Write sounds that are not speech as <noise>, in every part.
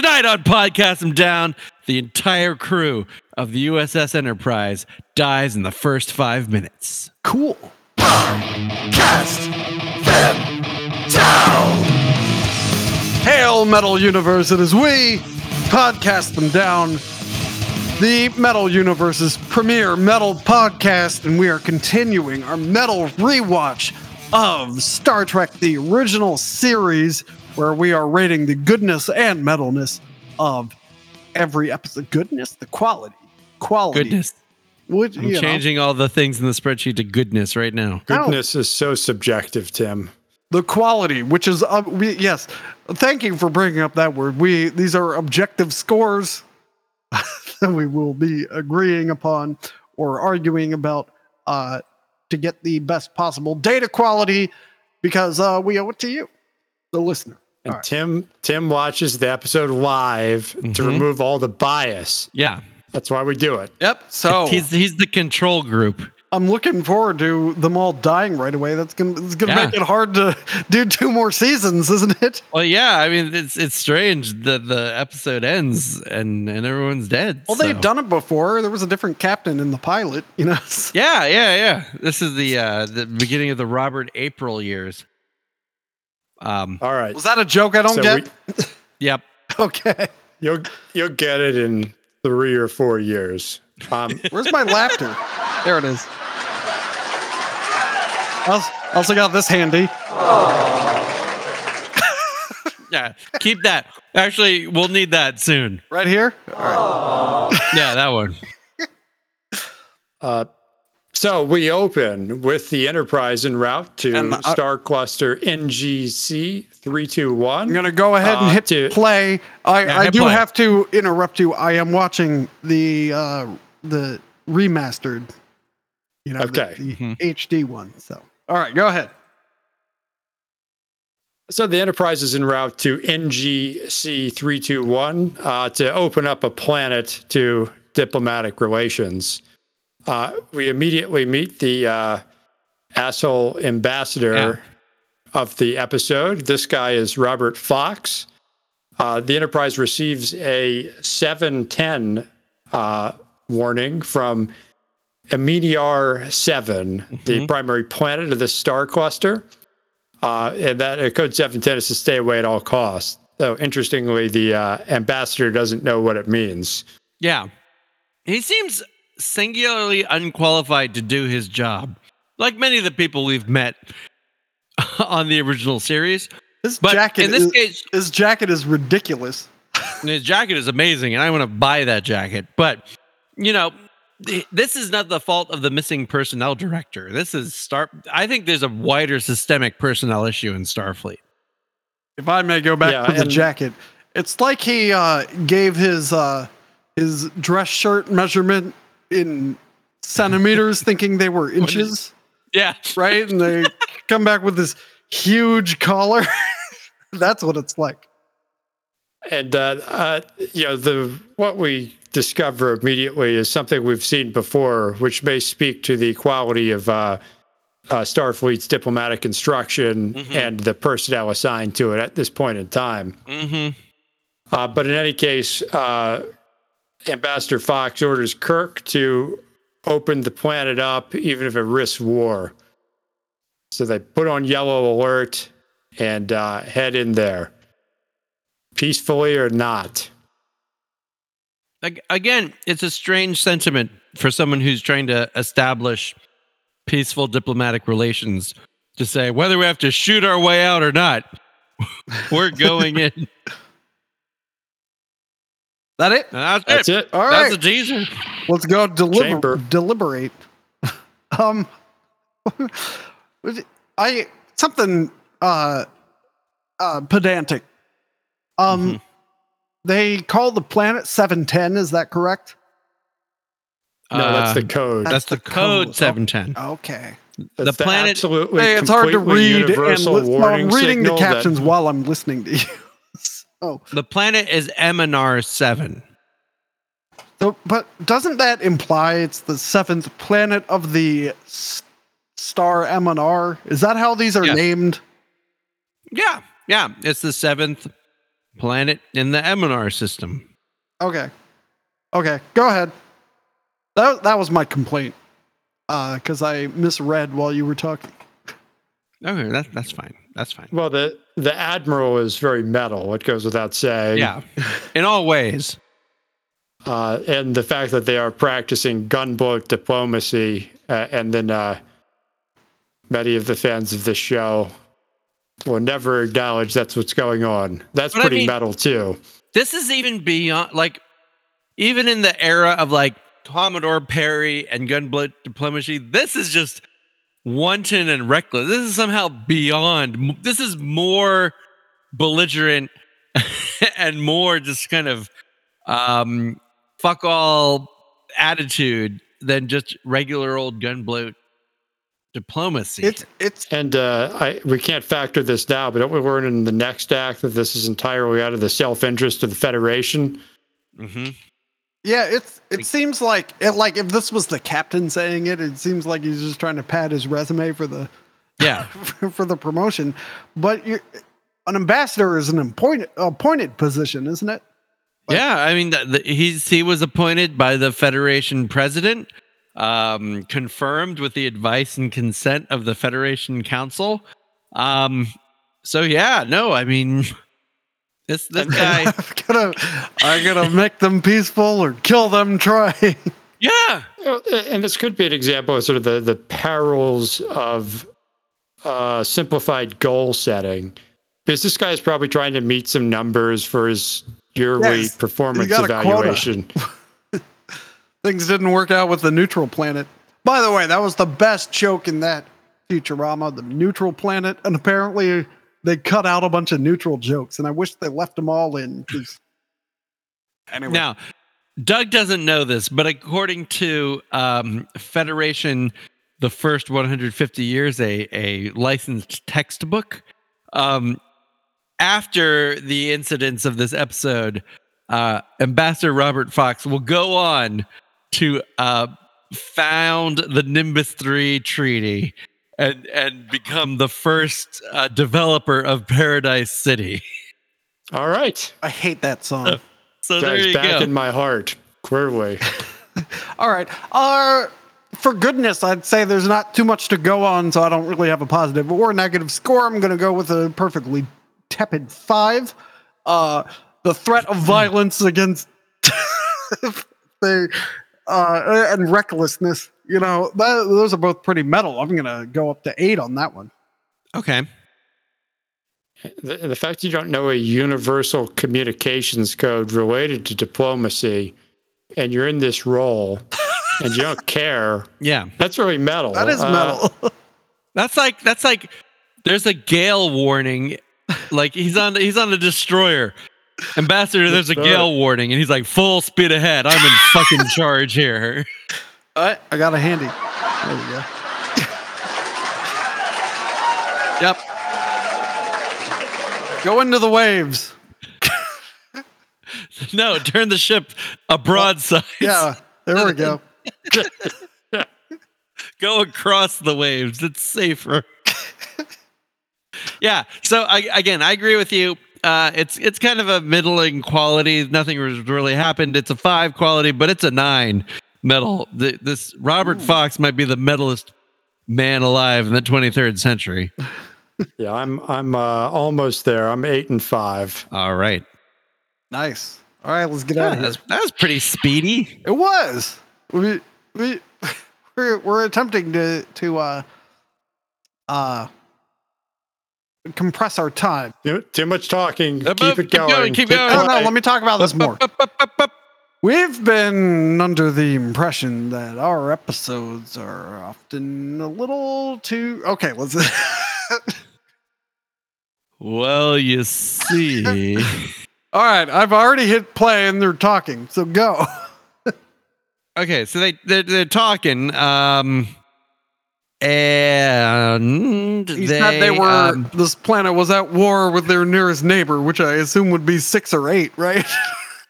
Tonight on Podcast Them Down, the entire crew of the USS Enterprise dies in the first five minutes. Cool. Cast them down. Hail, Metal Universe! It is we, Podcast Them Down, the Metal Universe's premier metal podcast, and we are continuing our metal rewatch of Star Trek, the original series, where we are rating the goodness and metalness of every episode. Goodness, the quality. Quality. Goodness. Which, I'm you know, changing all the things in the spreadsheet to goodness right now. Goodness is so subjective, Tim. the quality, which is uh, we, yes. Thank you for bringing up that word. We these are objective scores <laughs> that we will be agreeing upon or arguing about uh, to get the best possible data quality because uh, we owe it to you, the listener. And All right. Tim Tim watches the episode live to Mhm. remove all the bias. Yeah. That's why we do it. Yep. So He's he's the control group. I'm looking forward to them all dying right away. That's gonna it's gonna Yeah. make it hard to do two more seasons, isn't it? Well, yeah, I mean it's it's strange that the episode ends and and everyone's dead. Well, they've done it before. There was a different captain in the pilot, you know. <laughs> Yeah, yeah, yeah. This is the uh the beginning of the Robert April years. Um All right. Was that a joke I don't So get? <laughs> yep. <laughs> Okay. You'll you'll get it in three or four years. Um, <laughs> Where's my laughter? There it is. Also, also got this handy. Yeah. Keep that. Actually, we'll need that soon. Right here. Yeah, that one. uh, so we open with the Enterprise en route to And, uh, Star Cluster NGC 321. I'm gonna go ahead and Uh, hit to- play. I, Yeah, I hit do play. have to interrupt you. I am watching the uh, the remastered. You know, the- Okay. the, Mhm. HD one. So, all right, go ahead. So the Enterprise is en route to NGC three two one uh, to open up a planet to diplomatic relations. Uh, we immediately meet the uh, asshole ambassador of the episode. This guy is Robert Fox. Uh, the Enterprise receives a 710 uh, warning from Eminiar 7, the primary planet of the star cluster. Uh, and that uh, code 710 is to stay away at all costs. So, interestingly, the uh, ambassador doesn't know what it means. Yeah. He seems singularly unqualified to do his job. Like many of the people we've met <laughs> on the original series. His But jacket. in this is, case, his jacket is ridiculous. <laughs> his jacket is amazing and I want to buy that jacket. But, you know, this is not the fault of the missing personnel director. This is Star I think there's a wider systemic personnel issue in Starfleet. If I may go back Yeah, to the and- jacket, it's like he uh, gave his uh, his dress shirt measurement in centimeters, thinking they were inches, Yeah. right? And they <laughs> come back with this huge collar. <laughs> That's what it's like. And uh, uh, you know, the what we discover immediately is something we've seen before, which may speak to the quality of uh, uh, Starfleet's diplomatic instruction Mhm. and the personnel assigned to it at this point in time. Mm-hmm. Uh, but in any case, uh, Ambassador Fox orders Kirk to open the planet up, even if it risks war. So they put on yellow alert and uh, head in there, peacefully or not. Again, it's a strange sentiment for someone who's trying to establish peaceful diplomatic relations to say whether we have to shoot our way out or not, <laughs> we're going in. <laughs> That it? And that's, That's it. it. All That's a teaser. let's go deliber- Chamber. deliberate. <laughs> um, <laughs> I something uh, uh, pedantic. Um, Mhm. they call the planet seven ten. Is that correct? No, that's the Uh, code. that's the code code. 710. Okay. That's the planet- absolutely Hey, it's hard to read, and li- so I'm reading the signal that- captions while I'm listening to you. So, The planet is Eminiar 7. so, but doesn't that imply it's the seventh planet of the s- star Eminiar? Is that how these are Yes. named? Yeah. Yeah. It's the seventh planet in the Eminiar system. Okay. Okay. Go ahead. That that was my complaint. Uh, because I misread while you were talking. Okay, that, that's fine. That's fine. Well, the the admiral is very metal. It goes without saying. Yeah, in all ways. Uh, and the fact that they are practicing gunboat diplomacy, uh, and then uh, many of the fans of this show will never acknowledge that's what's going on. That's But I pretty mean- metal too. This is even beyond like even in the era of like Commodore Perry and gunboat diplomacy. This is just wanton and reckless. This is somehow beyond. This is more belligerent <laughs> and more just kind of um fuck all attitude than just regular old gunboat diplomacy. It's it's And uh, I, we can't factor this now, but don't we learn in the next act that this is entirely out of the self-interest of the Federation? Mhm. Yeah, it's it seems like it like if this was the captain saying it, it seems like he's just trying to pad his resume for the Yeah. <laughs> for the promotion. But an ambassador is an appointed appointed position, isn't it? Yeah, I mean, the, the, he's he was appointed by the Federation president, um, confirmed with the advice and consent of the Federation Council. Um, so yeah, no, I mean, <laughs> this this guy, <laughs> I'm gonna I'm gonna make them peaceful or kill them trying. <laughs> yeah, And this could be an example of sort of the, the perils of uh, simplified goal setting. Because this guy is probably trying to meet some numbers for his yearly Yes, performance you got a quota. evaluation. <laughs> Things didn't work out with the neutral planet. By the way, that was the best joke in that Futurama, the neutral planet, and apparently they cut out a bunch of neutral jokes, and I wish they left them all in. 'cause- Anyway, Now, Doug doesn't know this, but according to um, Federation, the first 150 years, a, a licensed textbook, um, after the incidents of this episode, uh, Ambassador Robert Fox will go on to uh, found the Nimbus 3 Treaty and, and become the first uh, developer of Paradise City. All right. I hate that song. So there Guys, you back go. in my heart. Clearly. <laughs> All right. Uh, for goodness, I'd say there's not too much to go on, so I don't really have a positive or negative score. I'm going to go with a perfectly tepid five. Uh, the threat of violence against <laughs> the uh, and recklessness, you know, that, those are both pretty metal. I'm going to go up to eight on that one. okay. The, the fact you don't know a universal communications code related to diplomacy and you're in this role <laughs> and you don't care, Yeah. that's really metal. That is Uh, metal. <laughs> That's like that's like there's a gale warning. Like he's on he's on a destroyer. Ambassador, there's a gale warning, and he's like full speed ahead. I'm in fucking charge here. <laughs> I, I got a handy. There we go. <laughs> Yep. Go into the waves. <laughs> No, turn the ship a broadside. Yeah, there we go. <laughs> Go across the waves. It's safer. yeah. So I, again, I agree with you. Uh, it's it's kind of a middling quality. Nothing has really happened. It's a five quality, but it's a nine metal. The, this Robert Fox might be the metalist man alive in the 23rd century. <laughs> Yeah, I'm I'm uh, almost there. I'm eight and five. All right. Nice. All right, let's get Yeah, out of here. that's, that was pretty speedy. It was. We we <laughs> we're, we're attempting to to uh uh compress our time. Too, too much talking. Up, keep up, it keep going. going, keep Keep going. Oh no, let me talk about this more. We've been under the impression that our episodes are often a little too okay, let's <laughs> Well, you see. <laughs> All right, I've already hit play and they're talking, so go. <laughs> okay, so they they're, they're talking. Um, and He they, said they were um, this planet was at war with their nearest neighbor, which I assume would be six or eight, right?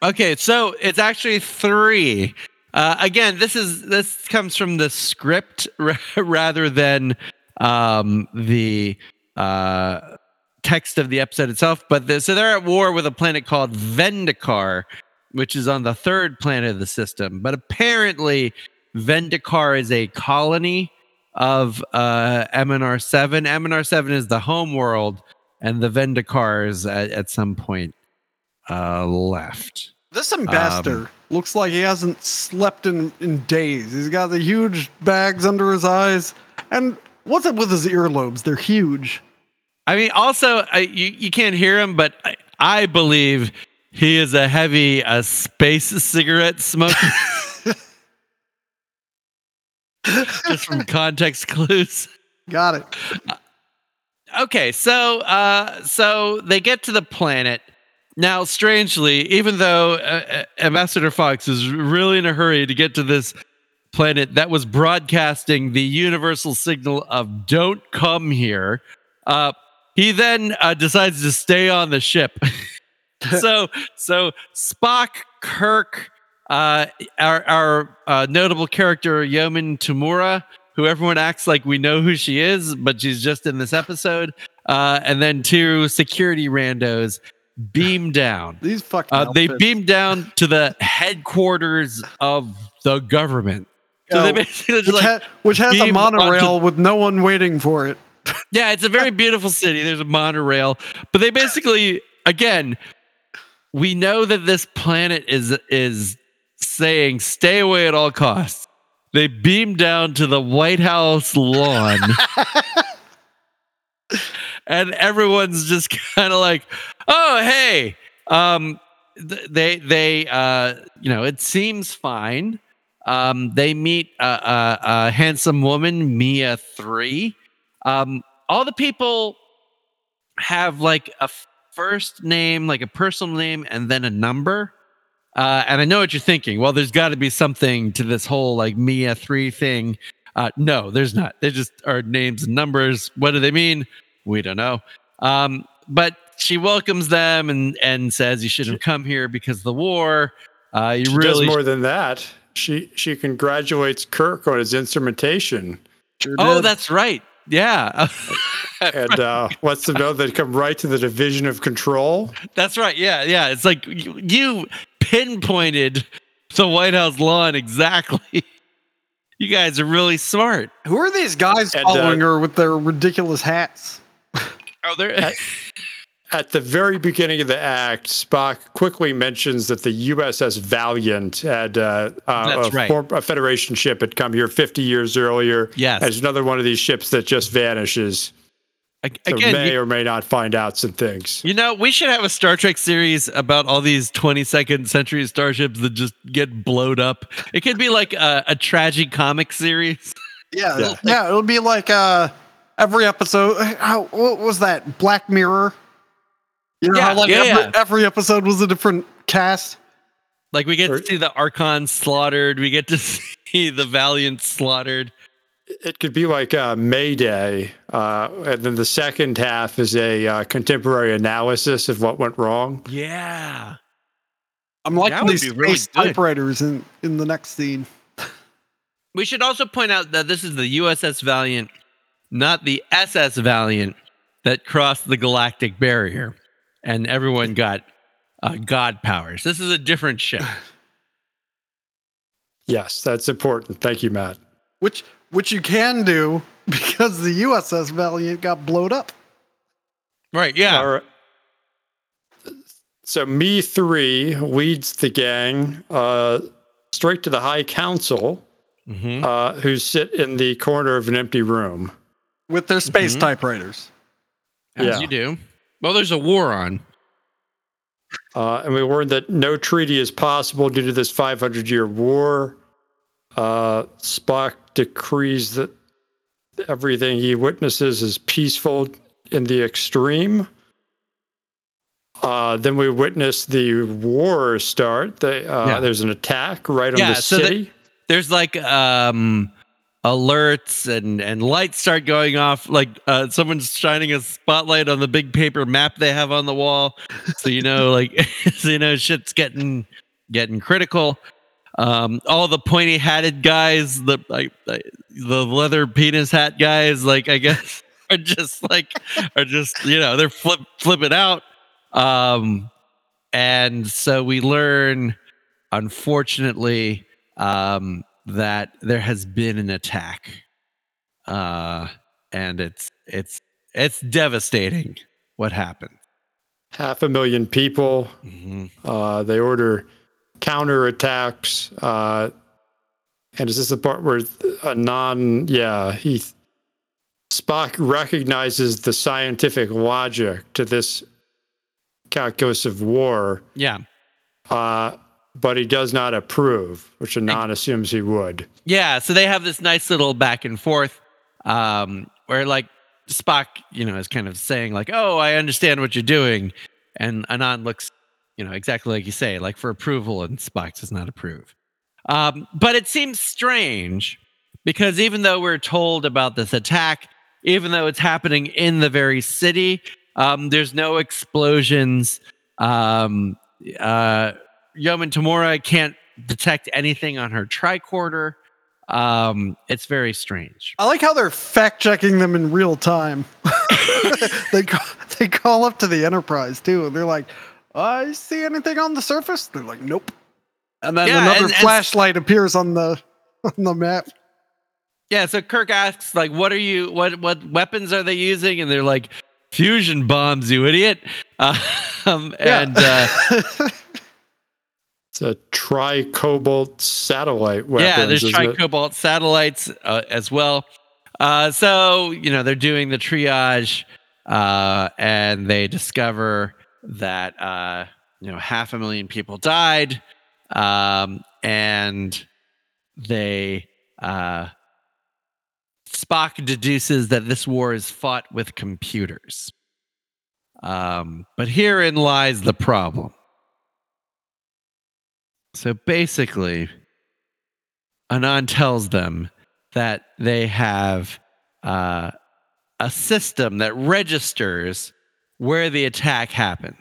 Okay, so it's actually three. Uh, again, this is this comes from the script <laughs> ra- rather than um, the uh, text of the episode itself. But the, so they're at war with a planet called Vendikar, which is on the third planet of the system. But apparently, Vendikar is a colony of uh, Eminiar7. Eminiar7 is the home world, and the Vendikars at, at some point uh, left. This ambassador Um, looks like he hasn't slept in, in days. He's got the huge bags under his eyes. And what's up with his earlobes? They're huge. I mean, also, I, you, you can't hear him, but I, I believe he is a heavy uh, space cigarette smoker. <laughs> Just from context clues. Got it. Okay, so uh, so they get to the planet. Now, strangely, even though uh, uh, Ambassador Fox is really in a hurry to get to this planet that was broadcasting the universal signal of "Don't come here," uh, he then uh, decides to stay on the ship. <laughs> so, so Spock, Kirk, uh, our our uh, notable character Yeoman Tamura, who everyone acts like we know who she is, but she's just in this episode. Uh, and then two security randos beam down. These fucking Uh, they beam down to the headquarters of the government. So they Oh, basically just which, like, ha- which has a beam onto- monorail with no one waiting for it. <laughs> yeah, it's a very beautiful city. There's a monorail, but they basically, again, we know that this planet is is saying stay away at all costs. They beam down to the White House lawn. <laughs> and everyone's just <laughs> kind of like, "Oh, hey." Um th- they they uh you know, it seems fine. Um they meet a, a, a handsome woman, Mea 3. Um all the people have like a first name, like a personal name and then a number. Uh, and I know what you're thinking. Well, there's got to be something to this whole like Mea 3 thing. Uh, no, there's not. They just are names and numbers. What do they mean? We don't know. Um, but she welcomes them and, and says you shouldn't have come here because of the war. Uh, you She really does more than that. She she congratulates Kirk on his instrumentation, Sure Oh, did. that's right. Yeah. <laughs> and uh, lets them know that come right to the division of control. That's right. Yeah, yeah. It's like you, you pinpointed the White House lawn exactly. You guys are really smart. Who are these guys And, uh, following her with their ridiculous hats? Oh, they're At, at the very beginning of the act, Spock quickly mentions that the USS Valiant had uh, uh, a, right. form- a Federation ship had come here 50 years earlier. Yes. And it's another one of these ships that just vanishes. Ag- So again. may you, or may not find out some things. you know, we should have a Star Trek series about all these 22nd century starships that just get blowed up. It could be like a, a tragic comic series. <laughs> Yeah, Yeah. yeah, it'll be like uh every episode. How what was that? Black Mirror. You know, Yeah, how like yeah, every, yeah. every episode was a different cast. Like we get Or- to see the Archon slaughtered. We get to <laughs> see the Valiant slaughtered. It could be like uh, Mayday, uh, and then the second half is a uh, contemporary analysis of what went wrong. Yeah. I'm That liking these really typewriters in in the next scene. <laughs> We should also point out that this is the USS Valiant, not the SS Valiant that crossed the galactic barrier and everyone got uh, god powers. This is a different ship. <laughs> Yes, that's important. Thank you, Matt. Which which you can do <laughs> because the USS Valiant got blowed up. right. Yeah. All right. So Mea three leads the gang uh, straight to the High Council, Mhm. uh, who sit in the corner of an empty room. With their space Mhm. typewriters. As yeah. you do. Well, there's a war on. Uh, and we learned that no treaty is possible due to this 500 year war. Uh, Spock decrees that everything he witnesses is peaceful in the extreme. Uh, then we witness the war start. The, uh, Yeah. There's an attack right on the so the- city. There's like um alerts and and lights start going off like uh someone's shining a spotlight on the big paper map they have on the wall so you know like <laughs> so you know shit's getting getting critical um all the pointy hatted guys the like the leather penis hat guys like i guess <laughs> are just like are just you know they're flip flipping out um and so we learn unfortunately um that there has been an attack uh and it's it's it's devastating what happened Half a million people. Mhm. Uh, they order counterattacks. Uh, and is this the part where Anan, yeah, he, Spock recognizes the scientific logic to this calculus of war, yeah uh, but he does not approve, which Anan assumes he would. Yeah, so they have this nice little back and forth um, where like Spock, you know, is kind of saying like, "Oh, I understand what you're doing," and Anan looks, you know, exactly like you say, like for approval, and Spock does not approve. Um, but it seems strange because even though we're told about this attack, even though it's happening in the very city, um, there's no explosions. Um, uh, Yeoman Tamura can't detect anything on her tricorder. Um, it's very strange. I like how they're fact checking them in real time. <laughs> <laughs> they call, they call up to the Enterprise too, and they're like, "I see anything on the surface?" They're like, "Nope." And then Yeah, another and- and- flashlight appears on the <laughs> on the map. Yeah, so Kirk asks, like, what are you what what weapons are they using? And they're like, fusion bombs, you idiot. <laughs> Um, and uh, <laughs> It's a tri cobalt satellite weapon. yeah, there's tri-cobalt satellites uh, as well. Uh, so you know they're doing the triage, uh, and they discover that uh, you know half a million people died, um, and they uh, Spock deduces that this war is fought with computers. Um, but herein lies the problem. So basically, Anan tells them that they have uh, a system that registers where the attack happened.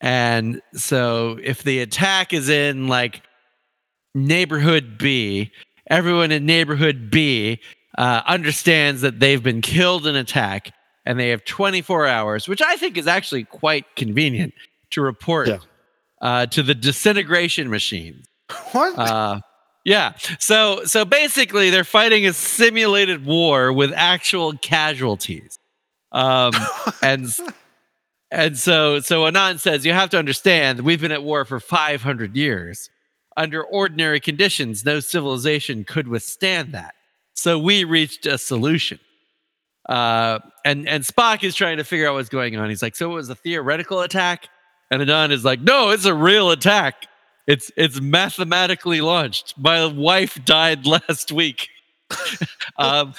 And so if the attack is in like neighborhood B, everyone in neighborhood B uh, understands that they've been killed in attack and they have 24 hours, which I think is actually quite convenient to report Yeah. uh, to the disintegration machine. What? Uh, yeah. So so basically, they're fighting a simulated war with actual casualties. Um, <laughs> and and so so Anan says you have to understand we've been at war for 500 years. Under ordinary conditions, no civilization could withstand that. So we reached a solution. Uh, and and Spock is trying to figure out what's going on. He's like, so it was a theoretical attack, and Anan is like, no, it's a real attack. It's it's mathematically launched. My wife died <laughs> last week. <laughs> um,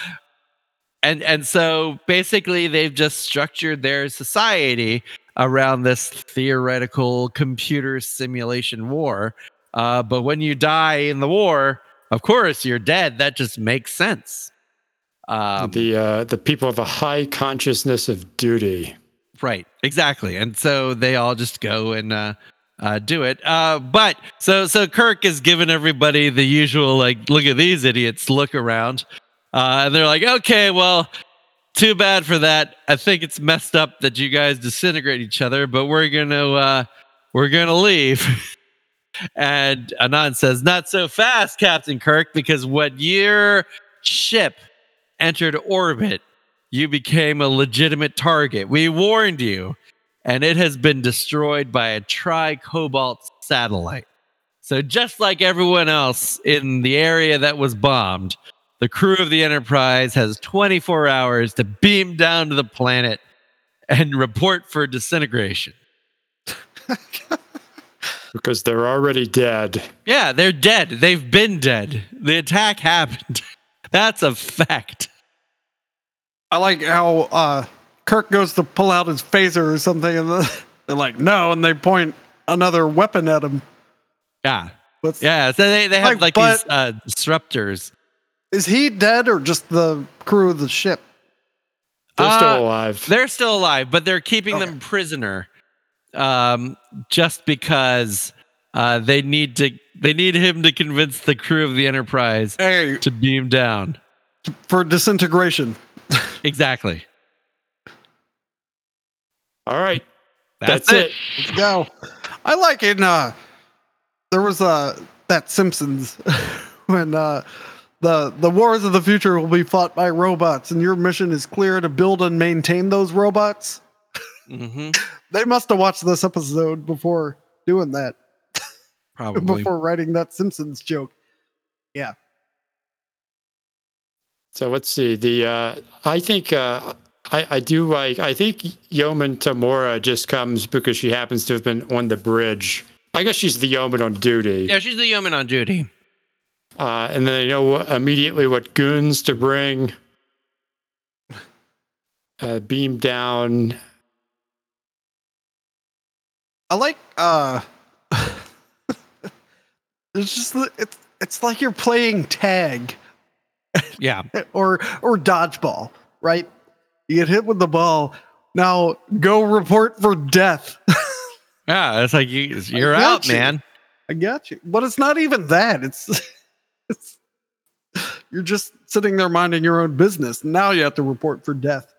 and and so basically they've just structured their society around this theoretical computer simulation war. Uh, but when you die in the war, of course you're dead. That just makes sense. Um, the uh, the people have a high consciousness of duty. Right, exactly. And so they all just go and uh, uh, do it. Uh, but so so Kirk is giving everybody the usual like, look at these idiots, look around, uh, and they're like, okay, well, too bad for that. I think it's messed up that you guys disintegrate each other, but we're gonna uh, we're gonna leave. <laughs> and Anan says, not so fast, Captain Kirk, because when your ship entered orbit, you became a legitimate target. We warned you, and it has been destroyed by a tri cobalt satellite. So, just like everyone else in the area that was bombed, the crew of the Enterprise has 24 hours to beam down to the planet and report for disintegration. <laughs> Because they're already dead. Yeah, they're dead. They've been dead. The attack happened. <laughs> That's a fact. I like how uh, Kirk goes to pull out his phaser or something, and <laughs> they're like, "No," and they point another weapon at him. Yeah. What's, Yeah. So they, they have Like, like, these uh, disruptors. Is he dead or just the crew of the ship? They're Uh, still alive. They're still alive, but they're keeping Okay. them prisoner, um, just because uh, they need to. They need him to convince the crew of the Enterprise Hey, to beam down. for disintegration. exactly. All right. That's, That's, it. it. Let's go. I like in uh there was uh that Simpsons <laughs> when uh the the wars of the future will be fought by robots and your mission is clear to build and maintain those robots. hmm <laughs> They must have watched this episode before doing that, <laughs> Probably. before writing that Simpsons joke. Yeah. So let's see. The uh, I think uh, I I do like. I think Yeoman Tamura just comes because she happens to have been on the bridge. I guess she's the yeoman on duty. Yeah, she's the yeoman on duty. Uh, and then they know immediately what goons to bring. <laughs> Uh, beam down. I like uh <laughs> it's just it's it's like you're playing tag Yeah. <laughs> or or dodgeball, right? You get hit with the ball. Now go report for death. Yeah. It's like you, you're out, you. man. I got you. But it's not even that. It's, it's <laughs> you're just sitting there minding your own business. Now you have to report for death.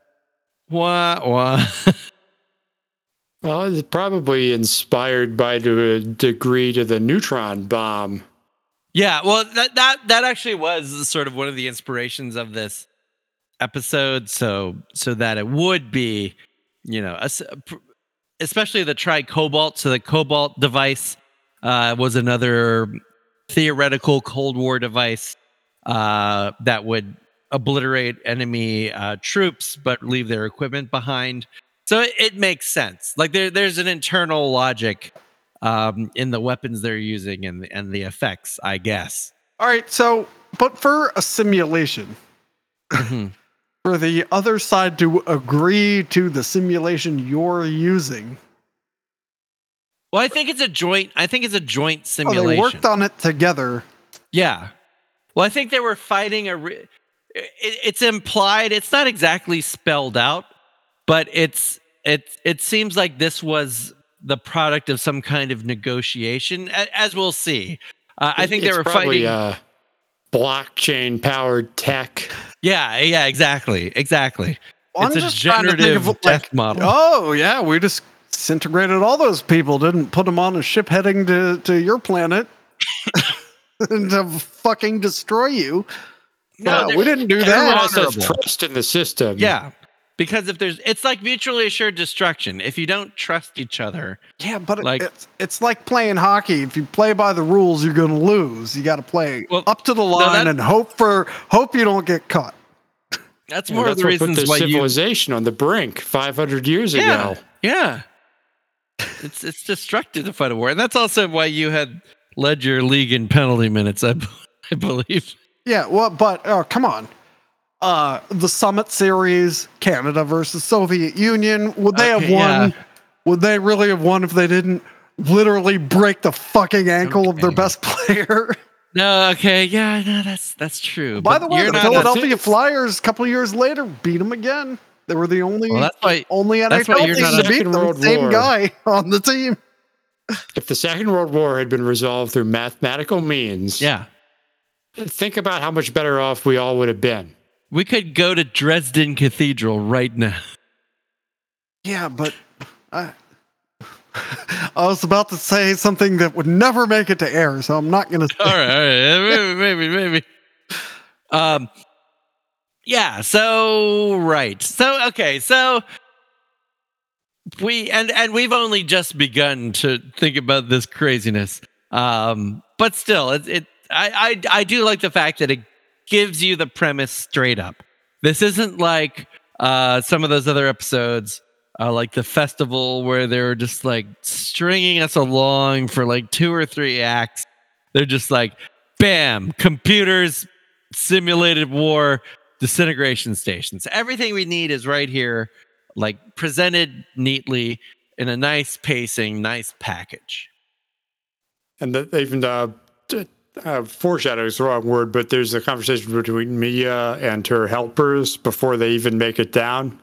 What? What? <laughs> Well, it's probably inspired by to a degree to the neutron bomb. Yeah, well, that that that actually was sort of one of the inspirations of this episode. So so that it would be, you know, a s- especially the tri cobalt. So the cobalt device uh, was another theoretical Cold War device uh, that would obliterate enemy uh, troops but leave their equipment behind. So it, it makes sense. Like there, there's an internal logic um, in the weapons they're using and and the effects, I guess. All right, so but for a simulation, Mhm. <laughs> for the other side to agree to the simulation you're using, Well, I think it's a joint. I think it's a joint oh, simulation. they worked on it together. Yeah. Well, I think they were fighting a. Re- it, it's implied. It's not exactly spelled out, but it's it. It seems like this was the product of some kind of negotiation, as we'll see. Uh, I think they were probably, fighting. Uh, blockchain powered tech. yeah, yeah, exactly, exactly. I'm it's a just trying to think generative of, death like, model. Oh yeah, we just disintegrated all those people. Didn't put them on a ship heading to to your planet <laughs> and to fucking destroy you. No, No, we didn't do Everyone that. else has trust in the system. Yeah, because if there's, it's like mutually assured destruction. If you don't trust each other, Yeah, but Like- like, it's it's like playing hockey. If you play by the rules, you're going to lose. You got to play Well, up to the line that- and hope for hope you don't get caught. that's Well, more of that's the what put reasons the why you civilization on the brink 500 years yeah, ago. Yeah. It's it's destructive to fight a war. And that's also why you had led your league in penalty minutes, I, <laughs> I believe. Yeah, well, but oh, come on. Uh, the Summit Series, Canada versus Soviet Union. Would they have won? yeah. Would they really have won if they didn't literally break the fucking ankle of their best <laughs> player? No, okay, yeah, no, that's that's true. By But the way, the Philadelphia Flyers, a couple years later, beat them again. They were the only Well, that's why only that's why NHL you're team not to a beat Second them. World Same War. guy <laughs> on the team. If the Second World War had been resolved through mathematical means, yeah. think about how much better off we all would have been. We could go to Dresden Cathedral right now. Yeah, but I, <laughs> I was about to say something that would never make it to air, so I'm not going to. all right, all right. Maybe, maybe, maybe. <laughs> Um yeah, so right. So okay, so we and and we've only just begun to think about this craziness. Um but still it, it I, I I do like the fact that it gives you the premise straight up. This isn't like uh some of those other episodes uh, like the festival where they're just like stringing us along for like two or three acts. They're just like, bam, computers, simulated war, disintegration stations. Everything we need is right here, like presented neatly in a nice pacing, nice package. And that even uh, uh, foreshadow is the wrong word, but there's a conversation between Mea and her helpers before they even make it down.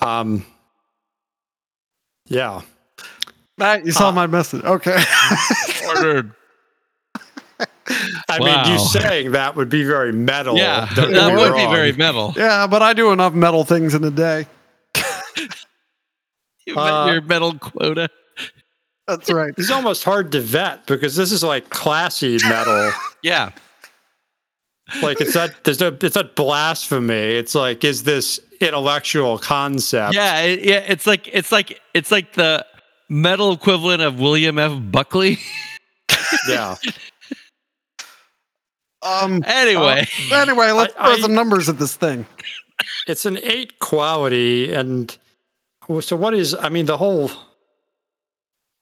Um, yeah, Matt, you saw my message. Okay. Ordered. <laughs> I I mean, you Wow. saying that would be very metal. Yeah, Don't that me would be very metal. Yeah, but I do enough metal things in a day. <laughs> You met Uh, your metal quota. That's right. It's almost hard to vet because this is like classy metal. <laughs> Yeah. like it's not there's no it's not blasphemy. It's like is this intellectual concept? Yeah, it, yeah, it's like it's like it's like the metal equivalent of William F. Buckley. <laughs> Yeah. Um. <laughs> anyway, Anyway, let's I- throw some numbers at this thing. <laughs> It's an eight quality and so what is I mean the whole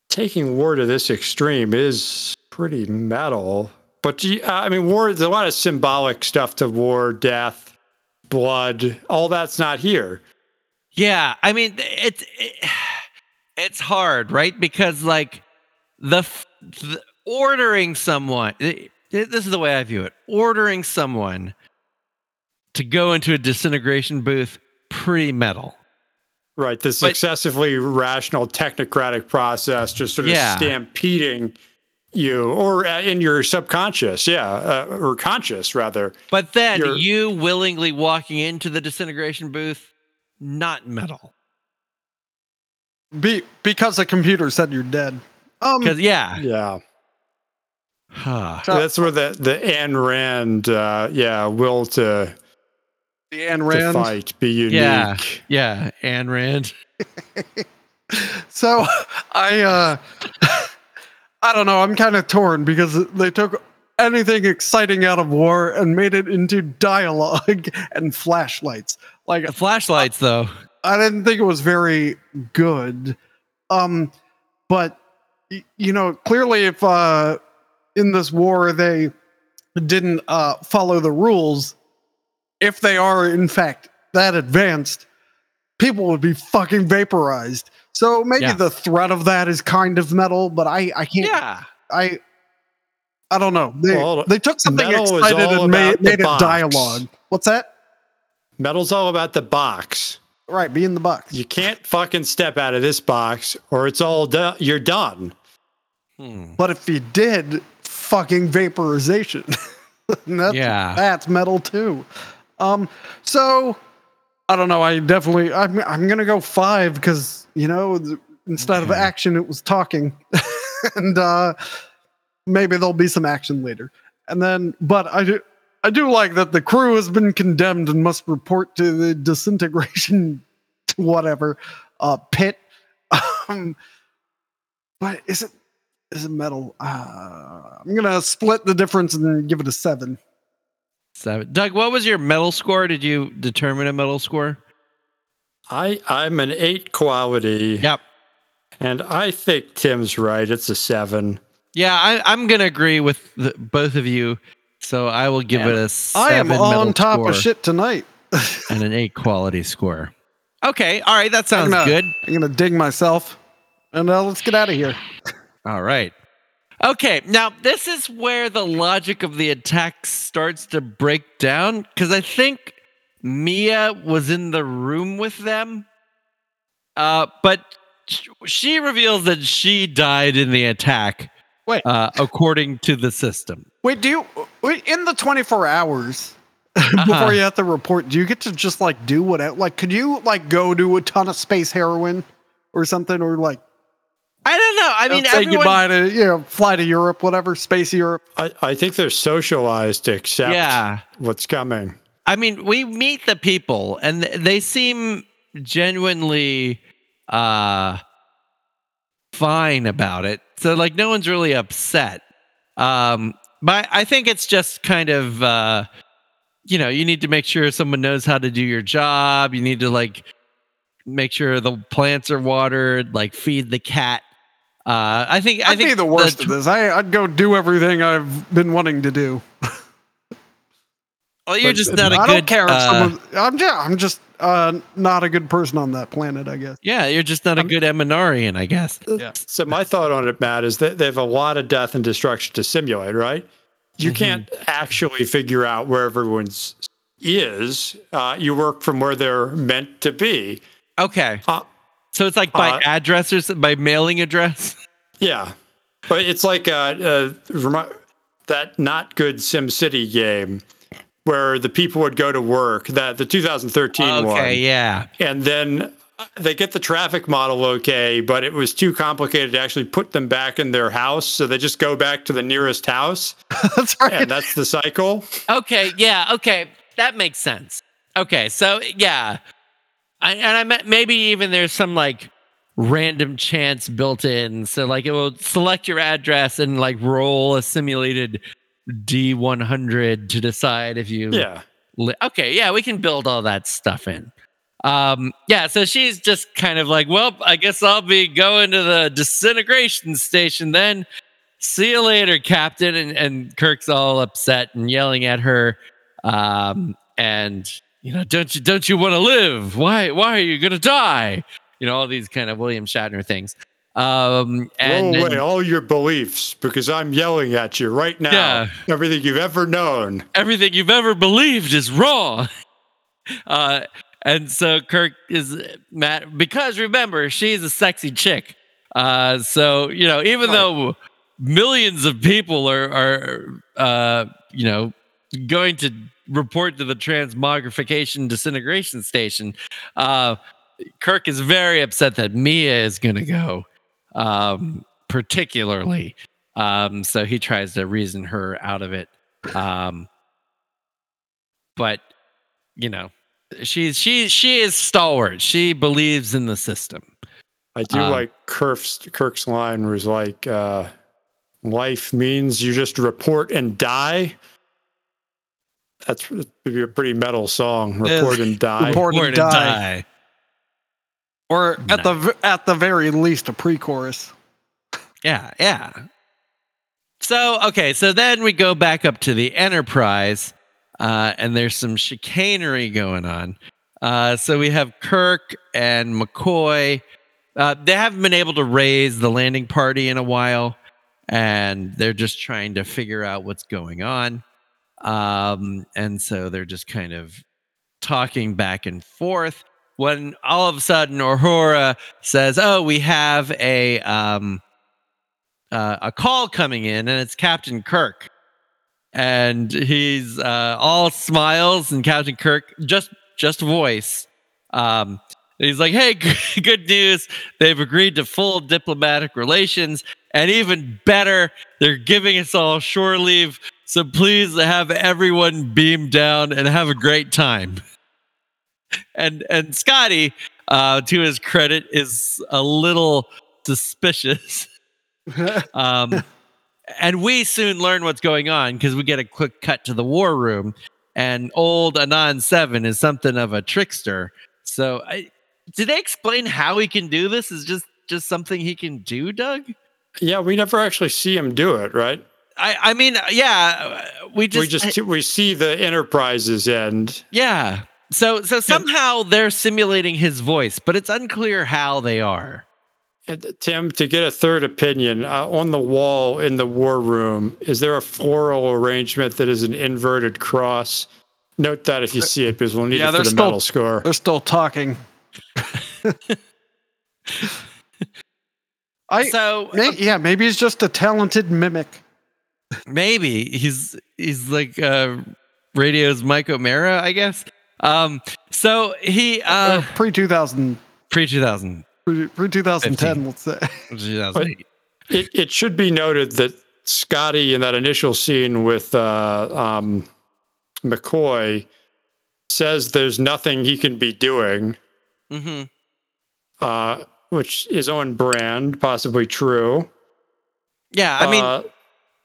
taking war to this extreme is pretty metal. But you- I mean war there's a lot of symbolic stuff to war, death, blood, all that's not here. yeah, I mean it's it, it's hard, right? Because like the, the ordering someone it- it- this is the way I view it. Ordering someone to go into a disintegration booth pre metal. Right, this But- excessively rational technocratic process just sort of Yeah. stampeding you or uh, in your subconscious, yeah, uh, or conscious rather. But then You're- you willingly walking into the disintegration booth not metal. Be because the computer said you're dead. Um. Yeah. Yeah. Huh. So- That's where the the Ayn Rand, uh, yeah, will to, the Ayn to Rand. fight be unique. Yeah. Yeah, Ayn Rand. <laughs> So I uh <laughs> I don't know, I'm kind of torn because they took anything exciting out of war and made it into dialogue <laughs> and flashlights. Like The flashlights though. I didn't think it was very good. Um but y- you know, clearly if uh in this war they didn't uh follow the rules, if they are in fact that advanced, people would be fucking vaporized. So maybe Yeah. the threat of that is kind of metal, but I I can't Yeah. I I don't know. They Well, they took something excited and made, about made it dialogue. What's that? Metal's all about the box. Right, be in the box. You can't fucking step out of this box or it's all done. You're done. Hmm. But if you did, fucking vaporization. <laughs> that's, Yeah. that's metal too. Um, so I don't know. I definitely I'm I'm gonna go five because you know th- instead of action it was talking, <laughs> and uh, maybe there'll be some action later. And then, but I do I do like that the crew has been condemned and must report to the disintegration <laughs> whatever uh pit. Um, but is it is a metal? Uh, I'm gonna split the difference and then give it a seven. Seven. Doug, what was your metal score? Did you determine a metal score? I I'm an eight quality. Yep. And I think Tim's right. It's a seven. Yeah, I, I'm gonna agree with the, both of you. So I will give Yeah. it a I seven am metal on top of shit tonight. <laughs> and an eight quality score. Okay, all right, that sounds gonna- good. I'm gonna dig myself, and uh, let's get out of here. <laughs> All right. Okay, now this is where the logic of the attack starts to break down because I think Mea was in the room with them, uh, but she reveals that she died in the attack. Wait. uh, according to the system. Wait, do you wait, in the 24 hours <laughs> Uh-huh. before you have to report? Do you get to just like do whatever? Like, could you like go do a ton of space heroin or something, or like I don't know. I mean, say everyone, goodbye to you know fly to Europe, whatever, space Europe? I, I think they're socialized to accept Yeah. what's coming. I mean, we meet the people, and they seem genuinely uh, fine about it. So, like, no one's really upset. Um, but I think it's just kind of, uh, you know, you need to make sure someone knows how to do your job. You need to like make sure the plants are watered, like feed the cat. Uh, I think I I'd think be the worst tw- of this. I, I'd go do everything I've been wanting to do. Well, you're But just not a I good. don't care uh, someone. I'm just, I'm just uh, not a good person on that planet. I guess. yeah, you're just not a good Eminarian, I guess. Yeah. So my thought on it, Matt, is that they have a lot of death and destruction to simulate, right? You Mm-hmm. can't actually figure out where everyone's is. Uh, you work from where they're meant to be. Okay. Uh, So it's like by Uh, address or by mailing address. yeah, but it's like uh, uh, that not good SimCity game where the people would go to work. That the 2013 one. Okay, yeah. and then they get the traffic model okay, but it was too complicated to actually put them back in their house, so they just go back to the nearest house, <laughs> That's right. and that's the cycle. Okay, yeah, okay. That makes sense. Okay, so yeah. I, and I maybe even there's some like random chance built in. So like it will select your address and like roll a simulated D100 to decide if you Yeah. li- okay, yeah, we can build all that stuff in. Um, yeah, so she's just kind of like, well, I guess I'll be going to the disintegration station then. See you later, Captain. And, and Kirk's all upset and yelling at her. Um, and you know, don't you don't you want to live? Why why are you gonna die? You know, all these kind of William Shatner things. Um, and, Throw away and all your beliefs because I'm yelling at you right now. Yeah. Everything you've ever known. everything you've ever believed is wrong. <laughs> Uh, and so Kirk is mad because remember she's a sexy chick. Uh, so you know even though millions of people are are uh, you know going to report to the transmogrification disintegration station, uh, Kirk is very upset that Mea is going to go, um, particularly. Um, so he tries to reason her out of it. Um, but you know, she's she she is stalwart. She believes in the system. I do Um, like Kirk's Kirk's line was like, uh, "Life means you just report and die." That's be a pretty metal song. Report and die. Report- Or and to die. or at the at the very least, a pre-chorus. Yeah, yeah. So okay, so then we go back up to the Enterprise, uh, and there's some chicanery going on. Uh, so we have Kirk and McCoy. Uh, they haven't been able to raise the landing party in a while, and they're just trying to figure out what's going on. Um, and so they're just kind of talking back and forth. When all of a sudden, Uhura says, "Oh, we have a um, uh, a call coming in, and it's Captain Kirk." And he's uh, all smiles, and Captain Kirk just just voice. Um, he's like, "Hey, <laughs> good news! They've agreed to full diplomatic relations, and even better, they're giving us all shore leave. So please have everyone beam down and have a great time." And and Scotty, uh, to his credit, is a little suspicious. <laughs> um, and we soon learn what's going on because we get a quick cut to the war room, and old Anan Seven is something of a trickster. So, I, did they explain how he can do this? Is just just something he can do, Doug? Yeah, we never actually see him do it, right? I I mean, uh, yeah, we just we just we see the Enterprise's end. yeah. So so somehow they're simulating his voice, but it's unclear how they are. Uh, Tim, to get a third opinion, uh, on the wall in the war room, is there a floral arrangement that is an inverted cross? Note that if you see it, because we'll need Yeah, it for the still- metal score. They're still talking. <laughs> I So may, um, yeah, maybe he's just a talented mimic. Maybe he's he's like uh radio's Mike O'Mara, I guess. Um so he uh pre two thousand pre 2000 pre two thousand ten. 15. Let's say. <laughs> It, it should be noted that Scotty in that initial scene with uh, um, McCoy says there's nothing he can be doing, Mhm. uh, which is on brand, possibly true. Yeah, I mean Uh,